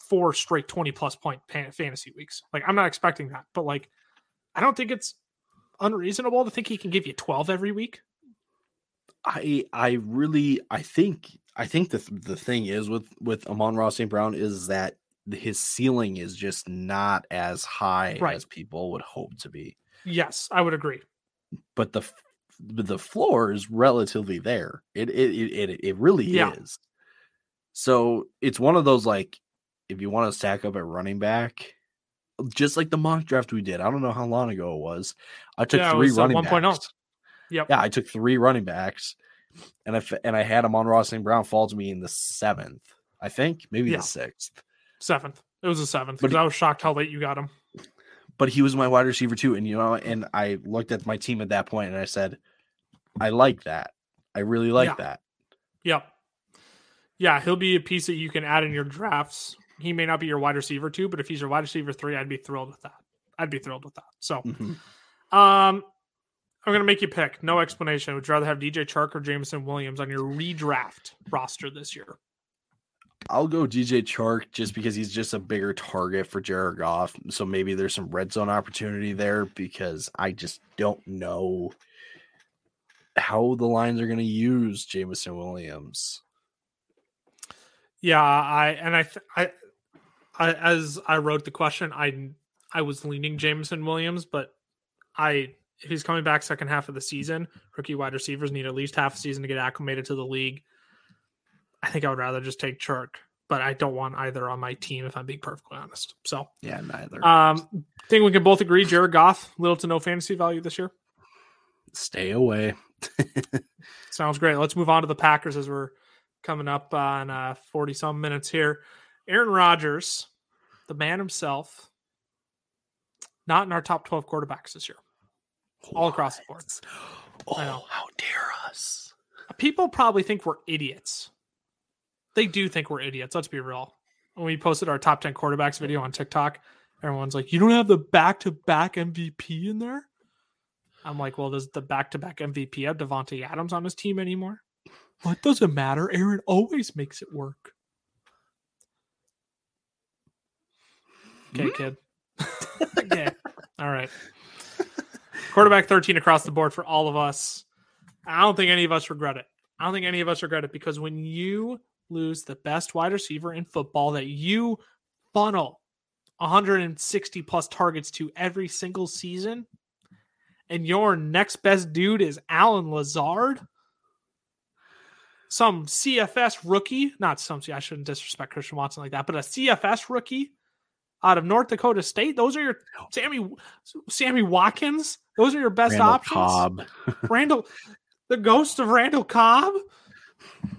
four straight 20 plus point fantasy weeks. Like, I'm not expecting that. But like, I don't think it's unreasonable to think he can give you 12 every week. I I really I think I think the the thing is with with Amon-Ra St. Brown is that his ceiling is just not as high right. as people would hope to be. Yes, I would agree. But the the floor is relatively there. It it it it really yeah. is. So it's one of those like if you want to stack up at running back, just like the mock draft we did. I don't know how long ago it was. I took yeah, three was, uh, running uh, 1. backs. Yep. Yeah, I took three running backs, and I and I had Amon-Ra St. Brown fall to me in the seventh. I think maybe yeah. the sixth, seventh. It was the seventh because I was shocked how late you got him. But he was my wide receiver too, and you know, and I looked at my team at that point and I said, I like that. I really like yeah. that. Yep. Yeah, he'll be a piece that you can add in your drafts. He may not be your wide receiver two, but if he's your wide receiver three, I'd be thrilled with that. I'd be thrilled with that. So, mm-hmm. um, I'm going to make you pick. No explanation. I would you rather have DJ Chark or Jameson Williams on your redraft roster this year? I'll go DJ Chark just because he's just a bigger target for Jared Goff. So maybe there's some red zone opportunity there because I just don't know how the Lions are going to use Jameson Williams. Yeah, I and I, I, I as I wrote the question, I I was leaning Jameson Williams, but I if he's coming back second half of the season, rookie wide receivers need at least half a season to get acclimated to the league. I think I would rather just take Chark, but I don't want either on my team if I'm being perfectly honest. So yeah, neither. Um, think we can both agree Jared Goff little to no fantasy value this year. Stay away. Sounds great. Let's move on to the Packers as we're coming up on uh, 40 some minutes here. Aaron Rodgers, the man himself, not in our top 12 quarterbacks this year all across the board. Oh, how dare us! People probably think we're idiots. They do think we're idiots. Let's be real. When we posted our top ten quarterbacks video on TikTok, everyone's like, "You don't have the back-to-back MVP in there." I'm like, "Well, does the back-to-back MVP have Davante Adams on his team anymore?" Well, it doesn't matter. Aaron always makes it work. Okay, hmm? kid. okay. All right. Quarterback 13 across the board for all of us. I don't think any of us regret it. I don't think any of us regret it because when you lose the best wide receiver in football that you funnel 160 plus targets to every single season, and your next best dude is Allen Lazard, some CFS rookie, not some, I shouldn't disrespect Christian Watson like that, but a CFS rookie out of North Dakota State. Those are your Sammy Sammy Watkins. Those are your best Randall options. Cobb. Randall, the ghost of Randall Cobb,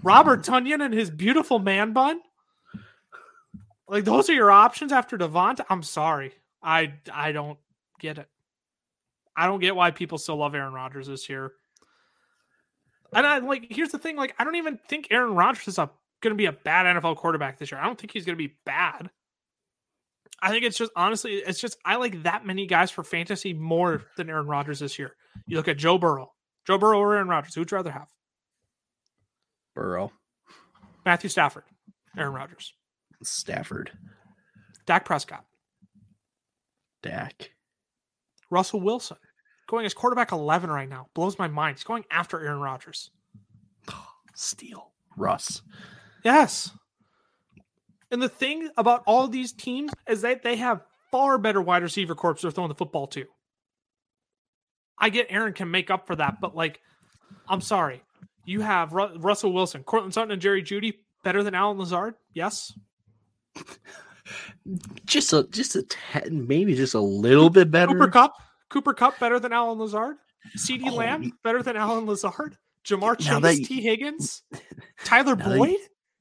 Robert Tonyan and his beautiful man bun. Like those are your options after Davante. I'm sorry, I I don't get it. I don't get why people still love Aaron Rodgers this year. And I like here's the thing, like I don't even think Aaron Rodgers is a going to be a bad NFL quarterback this year. I don't think he's going to be bad. I think it's just honestly, it's just I like that many guys for fantasy more than Aaron Rodgers this year. You look at Joe Burrow, Joe Burrow or Aaron Rodgers. Who'd you rather have? Burrow, Matthew Stafford, Aaron Rodgers, Stafford, Dak Prescott, Dak, Russell Wilson, going as quarterback eleven right now. Blows my mind. He's going after Aaron Rodgers. Steal Russ. Yes. And the thing about all these teams is that they have far better wide receiver corps they're throwing the football to. I get Aaron can make up for that, but like, I'm sorry. You have Ru- Russell Wilson, Courtland Sutton, and Jerry Jeudy better than Allen Lazard? Yes. just a just a maybe just a little bit better. Cooper Kupp, Cooper Kupp better than Allen Lazard. CeeDee oh, Lamb better than Allen Lazard. Ja'Marr Chase, Tee Higgins, Tyler Boyd,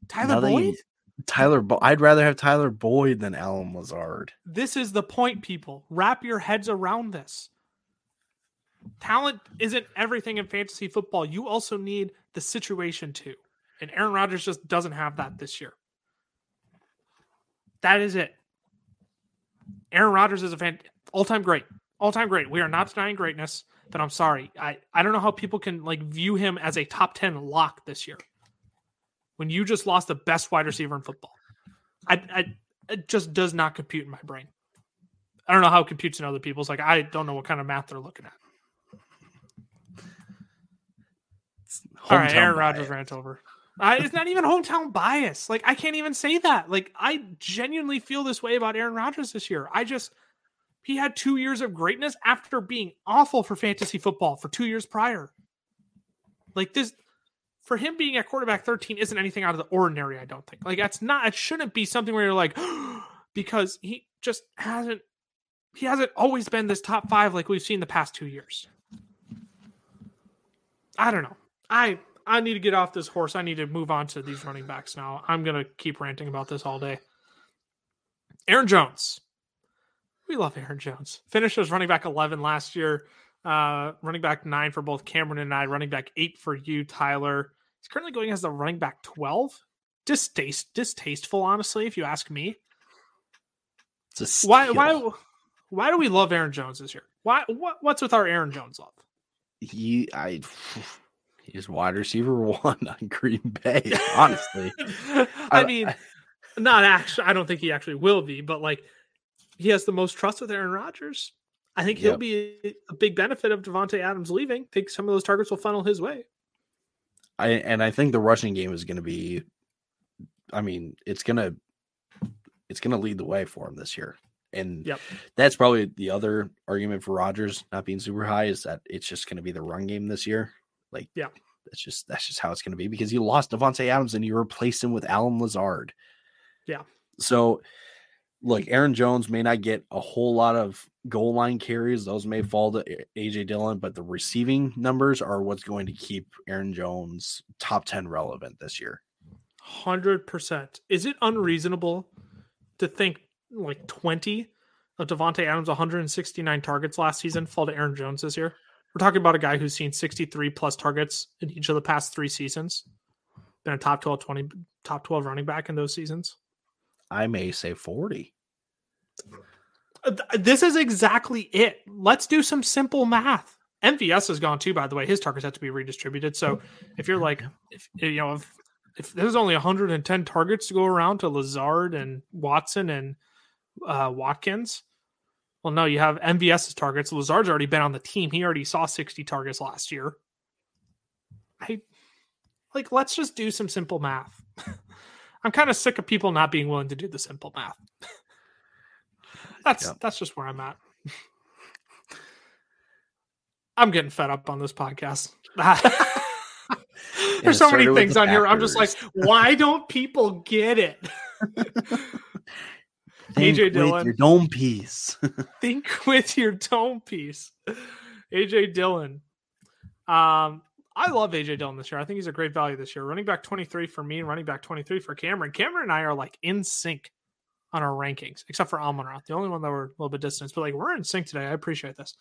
Tyler Boyd. Tyler, Bo- I'd rather have Tyler Boyd than Allen Lazard. This is the point, people. Wrap your heads around this. Talent isn't everything in fantasy football. You also need the situation too. And Aaron Rodgers just doesn't have that this year. That is it. Aaron Rodgers is a fan, all-time great. all time great. We are not denying greatness, but I'm sorry. I, I don't know how people can like view him as a top 10 lock this year when you just lost the best wide receiver in football. I, I it just does not compute in my brain. I don't know how it computes in other people's. Like I don't know what kind of math they're looking at. All right, Aaron Rodgers rant over. I, it's not even hometown bias. Like I can't even say that. Like I genuinely feel this way about Aaron Rodgers this year. I just he had two years of greatness after being awful for fantasy football for two years prior. Like this, for him being at quarterback 13 isn't anything out of the ordinary, I don't think. Like that's not, it shouldn't be something where you're like, because he just hasn't, he hasn't always been this top five like we've seen the past two years. I don't know. I I need to get off this horse. I need to move on to these running backs now. I'm gonna keep ranting about this all day. Aaron Jones. We love Aaron Jones. Finished as running back 11 last year. Uh, running back nine for both Cameron and I. Running back eight for you, Tyler. He's currently going as the running back 12. Distaste, distasteful, honestly, if you ask me. why, why, why do we love Aaron Jones this year? Why, what, what's with our Aaron Jones love? He, I, he's wide receiver one on Green Bay. Honestly, I, I mean, not actually. I don't think he actually will be, but like he has the most trust with Aaron Rodgers. I think he'll yep. be a big benefit of Davante Adams leaving. I think some of those targets will funnel his way. I and I think the rushing game is going to be. I mean, it's gonna it's gonna lead the way for him this year, and yep. that's probably the other argument for Rodgers not being super high is that it's just going to be the run game this year. Like, yeah, that's just that's just how it's going to be because you lost Davante Adams and you replaced him with Allen Lazard. Yeah. So look, Aaron Jones may not get a whole lot of goal line carries; those may mm-hmm. fall to AJ Dillon, but the receiving numbers are what's going to keep Aaron Jones top ten relevant this year. Hundred percent. Is it mm-hmm. unreasonable to think like twenty of Davante Adams' 169 targets last season fall to Aaron Jones this year? We're talking about a guy who's seen 63 plus targets in each of the past three seasons. Been a top 12, 20, top 12 running back in those seasons. I may say 40. Uh, this is exactly it. Let's do some simple math. MVS has gone too, by the way. His targets have to be redistributed. So if you're like, if you know, if, if there's only 110 targets to go around to Lazard and Watson and uh, Watkins, well, no, you have MVS's targets. Lazard's already been on the team. He already saw 60 targets last year. I like, let's just do some simple math. I'm kind of sick of people not being willing to do the simple math. that's yep. that's just where I'm at. I'm getting fed up on this podcast. There's so many things on here. I'm just like, why don't people get it? Think AJ Dillon, your dome piece. think with your dome piece. AJ Dillon. Um, I love AJ Dillon this year. I think he's a great value this year. Running back 23 for me and running back 23 for Cameron. Cameron and I are like in sync on our rankings, except for Amon The only one that we're a little bit distant, but like we're in sync today. I appreciate this.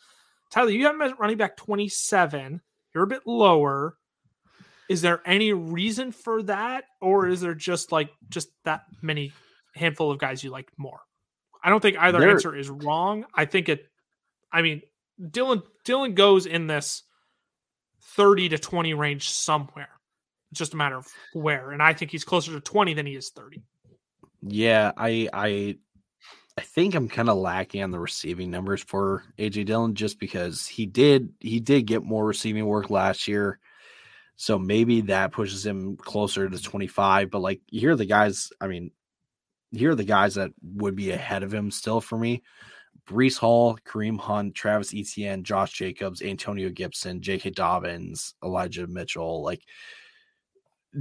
Tyler, you have him at running back 27. You're a bit lower. Is there any reason for that? Or is there just like just that many handful of guys you like more? I don't think either answer is wrong. I think it I mean, Dillon Dillon goes in this 30 to 20 range somewhere. It's just a matter of where. And I think he's closer to 20 than he is 30. Yeah, I I I think I'm kind of lacking on the receiving numbers for AJ Dillon just because he did he did get more receiving work last year. So maybe that pushes him closer to 25. But like here are the guys, I mean, here are the guys that would be ahead of him still for me. Breece Hall, Kareem Hunt, Travis Etienne, Josh Jacobs, Antonio Gibson, J.K. Dobbins, Elijah Mitchell. Like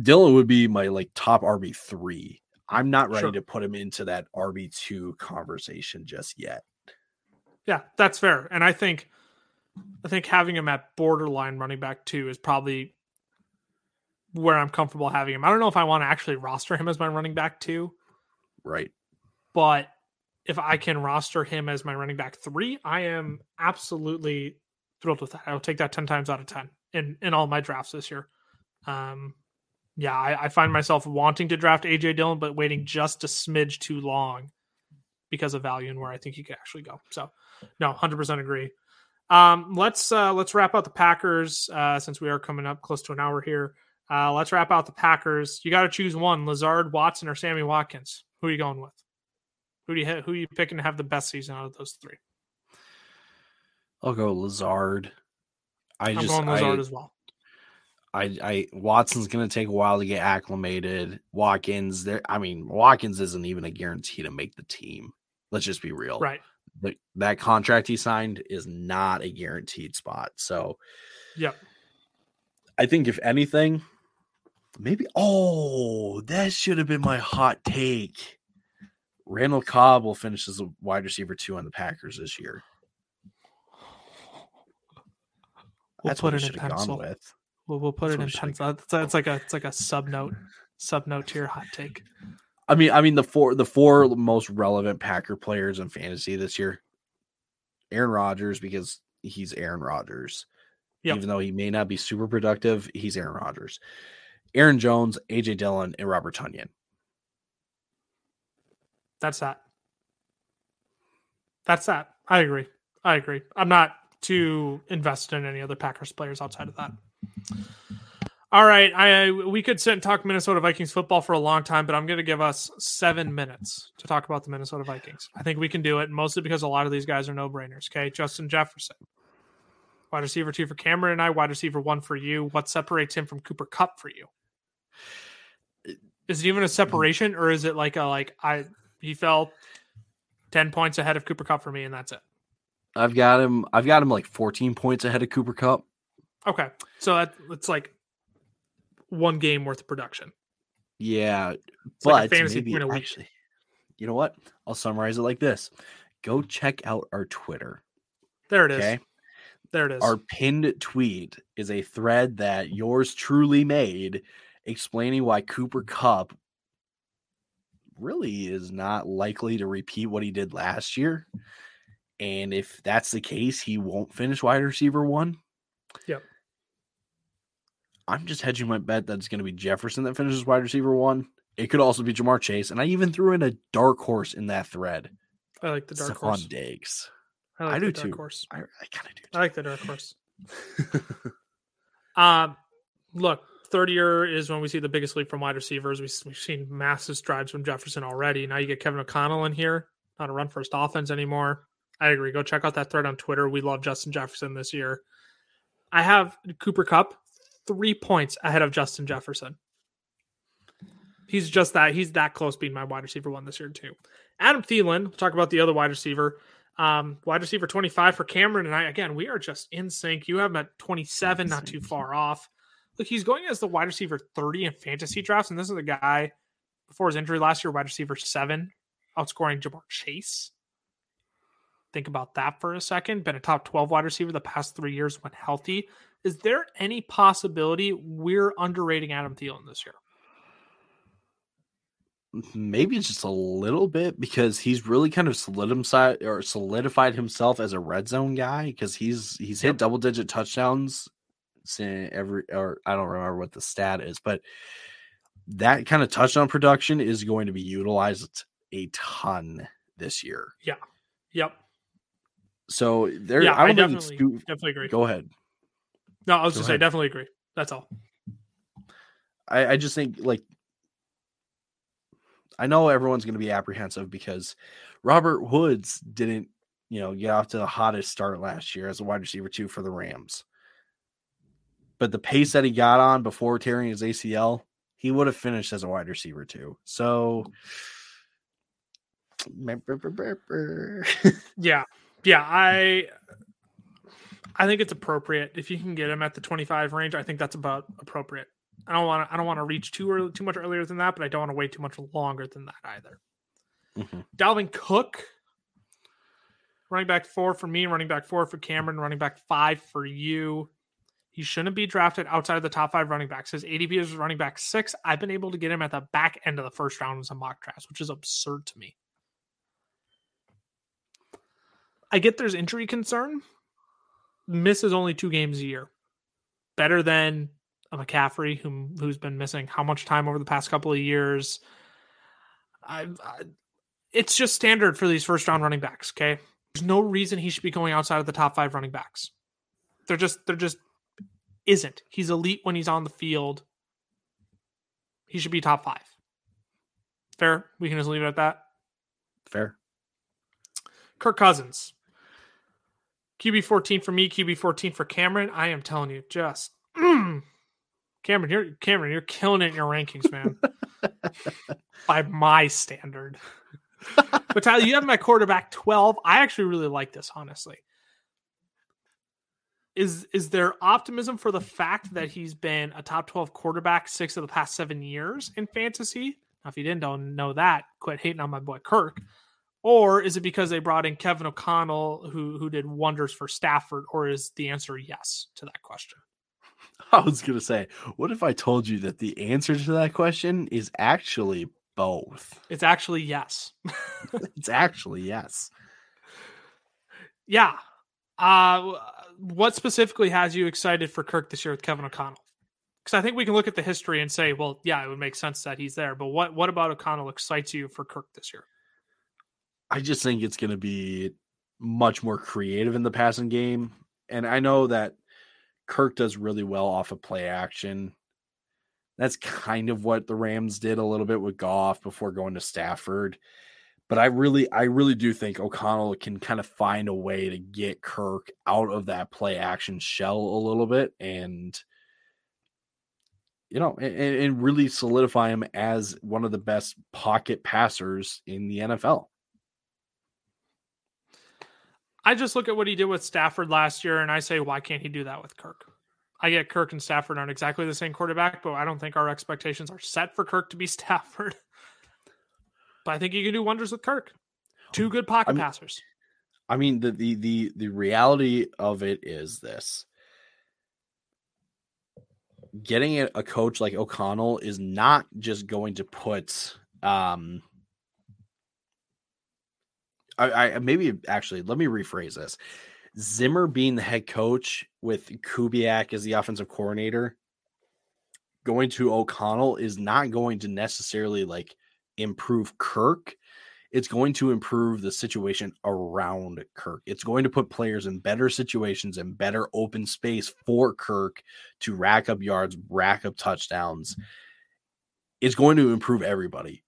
Dillon would be my like top RB three. I'm not ready sure. to put him into that RB two conversation just yet. Yeah, that's fair. And I think I think having him at borderline running back two is probably where I'm comfortable having him. I don't know if I want to actually roster him as my running back two. Right. But if I can roster him as my running back three, I am absolutely thrilled with that. I'll take that 10 times out of 10 in, in all my drafts this year. Um, yeah, I, I find myself wanting to draft AJ Dillon, but waiting just a smidge too long because of value and where I think he could actually go. So, no, hundred percent agree. Um, let's uh, let's wrap out the Packers uh, since we are coming up close to an hour here. Uh, let's wrap out the Packers. You got to choose one: Lazard, Watson, or Sammy Watkins. Who are you going with? Who do you who are you picking to have the best season out of those three? I'll go Lazard. I I'm just going Lazard I, as well. I, I Watson's gonna take a while to get acclimated. Watkins, there. I mean, Watkins isn't even a guarantee to make the team. Let's just be real. Right. The, that contract he signed is not a guaranteed spot. So, Yep. I think if anything, maybe. Oh, that should have been my hot take. Randall Cobb will finish as a wide receiver two on the Packers this year. We'll That's put what it in should have gone pencil. with. We'll, we'll put That's it in pencil. It's, it's like a it's like a sub note sub note to your hot take. I mean, I mean the four the four most relevant Packer players in fantasy this year. Aaron Rodgers because he's Aaron Rodgers. Yep. Even though he may not be super productive, he's Aaron Rodgers. Aaron Jones, AJ Dillon, and Robert Tonyan. That's that. That's that. I agree. I agree. I'm not too invested in any other Packers players outside of that. All right, I we could sit and talk Minnesota Vikings football for a long time, but I'm going to give us seven minutes to talk about the Minnesota Vikings. I think we can do it, mostly because a lot of these guys are no brainers. Okay, Justin Jefferson, wide receiver two for Cameron and I, wide receiver one for you. What separates him from Cooper Kupp for you? Is it even a separation, or is it like a like I he fell ten points ahead of Cooper Kupp for me, and that's it? I've got him. I've got him like 14 points ahead of Cooper Kupp. Okay, so that it's like one game worth of production. Yeah, It's like but fantasy maybe point a week. actually, you know what? I'll summarize it like this: Go check out our Twitter. There it is. Okay. There it is. Our pinned tweet is a thread that yours truly made explaining why Cooper Kupp really is not likely to repeat what he did last year. And if that's the case, he won't finish wide receiver one. Yep. I'm just hedging my bet that it's going to be Jefferson that finishes wide receiver one. It could also be Ja'Marr Chase. And I even threw in a dark horse in that thread. I like the dark Stephon horse. Diggs. I, like I the do dark too. Horse. I, I kind of do. I like the dark horse. Um, look, third year is when we see the biggest leap from wide receivers. We, we've seen massive strides from Jefferson already. Now you get Kevin O'Connell in here, not a run first offense anymore. I agree. Go check out that thread on Twitter. We love Justin Jefferson this year. I have Cooper Kupp three points ahead of Justin Jefferson. He's just that. He's that close being my wide receiver one this year too. Adam Thielen. We'll talk about the other wide receiver. Um, wide receiver 25 for Cameron and I. Again, we are just in sync. You have him at 27, not too far off. Look, he's going as the wide receiver 30 in fantasy drafts, and this is a guy before his injury last year, wide receiver seven, outscoring Ja'Marr Chase. Think about that for a second. Been a top 12 wide receiver the past three years when healthy. Is there any possibility we're underrating Adam Thielen this year? maybe just a little bit because he's really kind of solidified or solidified himself as a red zone guy because he's he's hit Yep. double digit touchdowns since every or I don't remember what the stat is, but that kind of touchdown production is going to be utilized a ton this year. Yeah. Yep. So there, Yeah, I I definitely, definitely agree. Go ahead. No, I was just say definitely agree. That's all. I, I just think like I know everyone's going to be apprehensive because Robert Woods didn't, you know, get off to the hottest start last year as a wide receiver two for the Rams. But the pace that he got on before tearing his ACL, he would have finished as a wide receiver too. So Yeah. Yeah, I I think it's appropriate if you can get him at the 25 range. I think that's about appropriate. I don't want to I don't want to reach too early, too much earlier than that, but I don't want to wait too much longer than that either. Mhm. Dalvin Cook, running back four for me, running back four for Cameron, running back five for you. He shouldn't be drafted outside of the top five running backs. His ADP is running back six. I've been able to get him at the back end of the first round in some mock drafts, which is absurd to me. I get there's injury concern. Misses only two games a year. Better than a McCaffrey whom who's been missing how much time over the past couple of years. I, I it's just standard for these first round running backs. Okay, there's no reason he should be going outside of the top five running backs. They're just they're just isn't. He's elite when he's on the field. He should be top five. Fair. We can just leave it at that. Fair. Kirk Cousins. QB 14 for me, QB 14 for Cameron. I am telling you, just mm, Cameron, you're Cameron, you're killing it in your rankings, man. By my standard. but Tyler, you have my quarterback 12. I actually really like this, honestly. Is is there optimism for the fact that he's been a top 12 quarterback six of the past seven years in fantasy? Now, if you didn't know that, quit hating on my boy Kirk. Or is it because they brought in Kevin O'Connell, who who did wonders for Stafford? Or is the answer yes to that question? I was gonna say, what if I told you that the answer to that question is actually both? It's actually yes. it's actually yes. Yeah. Uh, what specifically has you excited for Kirk this year with Kevin O'Connell? Because I think we can look at the history and say, well, yeah, it would make sense that he's there. But what what about O'Connell excites you for Kirk this year? I just think it's going to be much more creative in the passing game, and I know that Kirk does really well off of play action. That's kind of what the Rams did a little bit with Goff before going to Stafford. But I really, I really do think O'Connell can kind of find a way to get Kirk out of that play action shell a little bit and you know, and, and really solidify him as one of the best pocket passers in the NFL. I just look at what he did with Stafford last year and I say, why can't he do that with Kirk? I get Kirk and Stafford aren't exactly the same quarterback, but I don't think our expectations are set for Kirk to be Stafford. But I think you can do wonders with Kirk. Two good pocket I mean, passers. I mean, the, the the the reality of it is this. Getting a coach like O'Connell is not just going to put um I, I maybe actually let me rephrase this. Zimmer being the head coach with Kubiak as the offensive coordinator, going to O'Connell is not going to necessarily like improve Kirk. It's going to improve the situation around Kirk. It's going to put players in better situations and better open space for Kirk to rack up yards, rack up touchdowns. Mm-hmm. It's going to improve everybody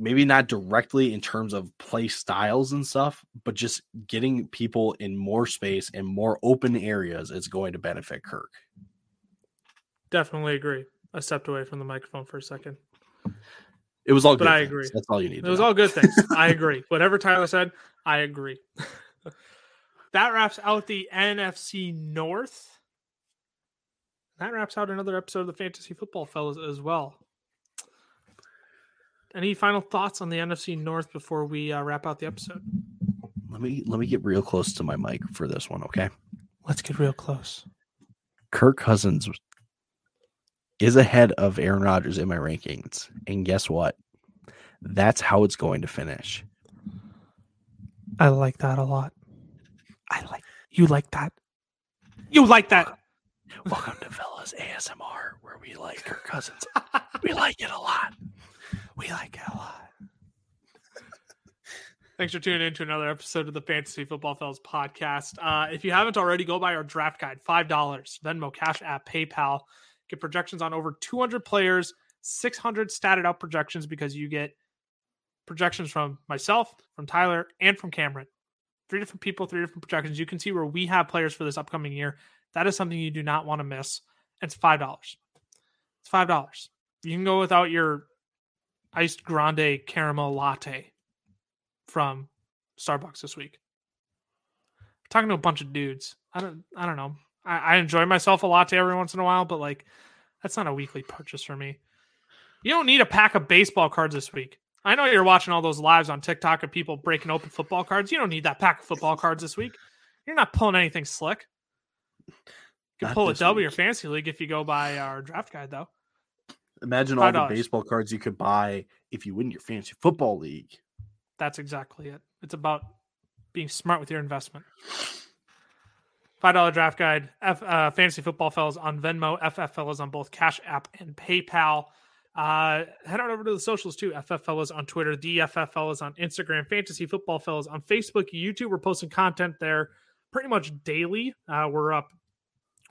maybe not directly in terms of play styles and stuff, but just getting people in more space and more open areas is going to benefit Kirk. Definitely agree. I stepped away from the microphone for a second. It was all but good. I things. agree. That's all you need. It was know. all good things. I agree. Whatever Tyler said, I agree. that wraps out the NFC North. That wraps out another episode of the Fantasy Football Fellas as well. Any final thoughts on the NFC North before we uh, wrap out the episode? Let me let me get real close to my mic for this one, okay? Let's get real close. Kirk Cousins is ahead of Aaron Rodgers in my rankings, and guess what? That's how it's going to finish. I like that a lot. I like you like that. You like that. Welcome to Fellas ASMR, where we like Kirk Cousins. we like it a lot. We like it a lot. Thanks for tuning in to another episode of the Fantasy Football Fellas podcast. Uh, if you haven't already, go buy our draft guide. $5. Venmo, Cash App, PayPal. Get projections on over 200 players, 600 statted out projections because you get projections from myself, from Tyler, and from Cameron. Three different people, three different projections. You can see where we have players for this upcoming year. That is something you do not want to miss. It's $5. It's $5. You can go without your iced grande caramel latte from Starbucks this week. I'm talking to a bunch of dudes. I don't I don't know. I, I enjoy myself a latte every once in a while, but like that's not a weekly purchase for me. You don't need a pack of baseball cards this week. I know you're watching all those lives on TikTok of people breaking open football cards. You don't need that pack of football cards this week. You're not pulling anything slick. You can not pull a W or fantasy league if you go by our draft guide, though. Imagine all the baseball cards you could buy if you win your fantasy football league. That's exactly it. It's about being smart with your investment. Five dollar draft guide, F, uh, fantasy football fellas on Venmo, FF fellas on both Cash App and PayPal. Uh, head on over to the socials too. FF Fellas on Twitter, the FF Fellas on Instagram, Fantasy Football Fellas on Facebook, YouTube. We're posting content there pretty much daily. Uh, we're up,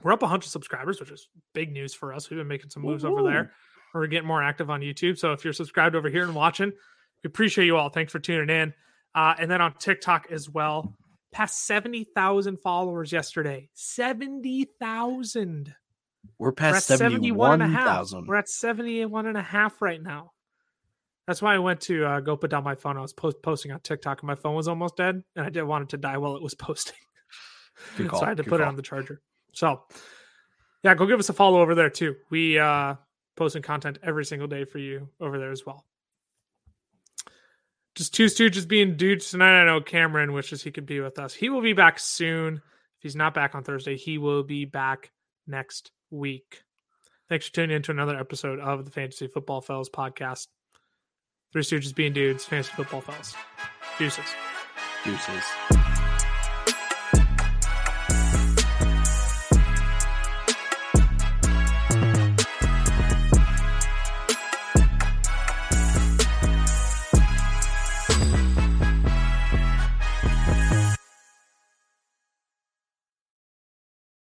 we're up 100 subscribers, which is big news for us. We've been making some moves Woo-hoo. over there. We're getting more active on YouTube. So if you're subscribed over here and watching, we appreciate you all. Thanks for tuning in. Uh, and then on TikTok as well, past 70,000 followers yesterday. 70,000. We're past We're 71,000. We're at 71 and a half right now. That's why I went to uh, go put down my phone. I was post- posting on TikTok and my phone was almost dead and I didn't want it to die while it was posting. so I had to Good put call. it on the charger. So yeah, go give us a follow over there too. We uh posting content every single day for you over there as well. Just two stooges being dudes tonight. I know Cameron wishes he could be with us. He will be back soon. If he's not back on Thursday, he will be back next week. Thanks for tuning in to another episode of the Fantasy Football Fellas podcast. Three Stooges being dudes, Fantasy Football Fellas. Deuces. Deuces.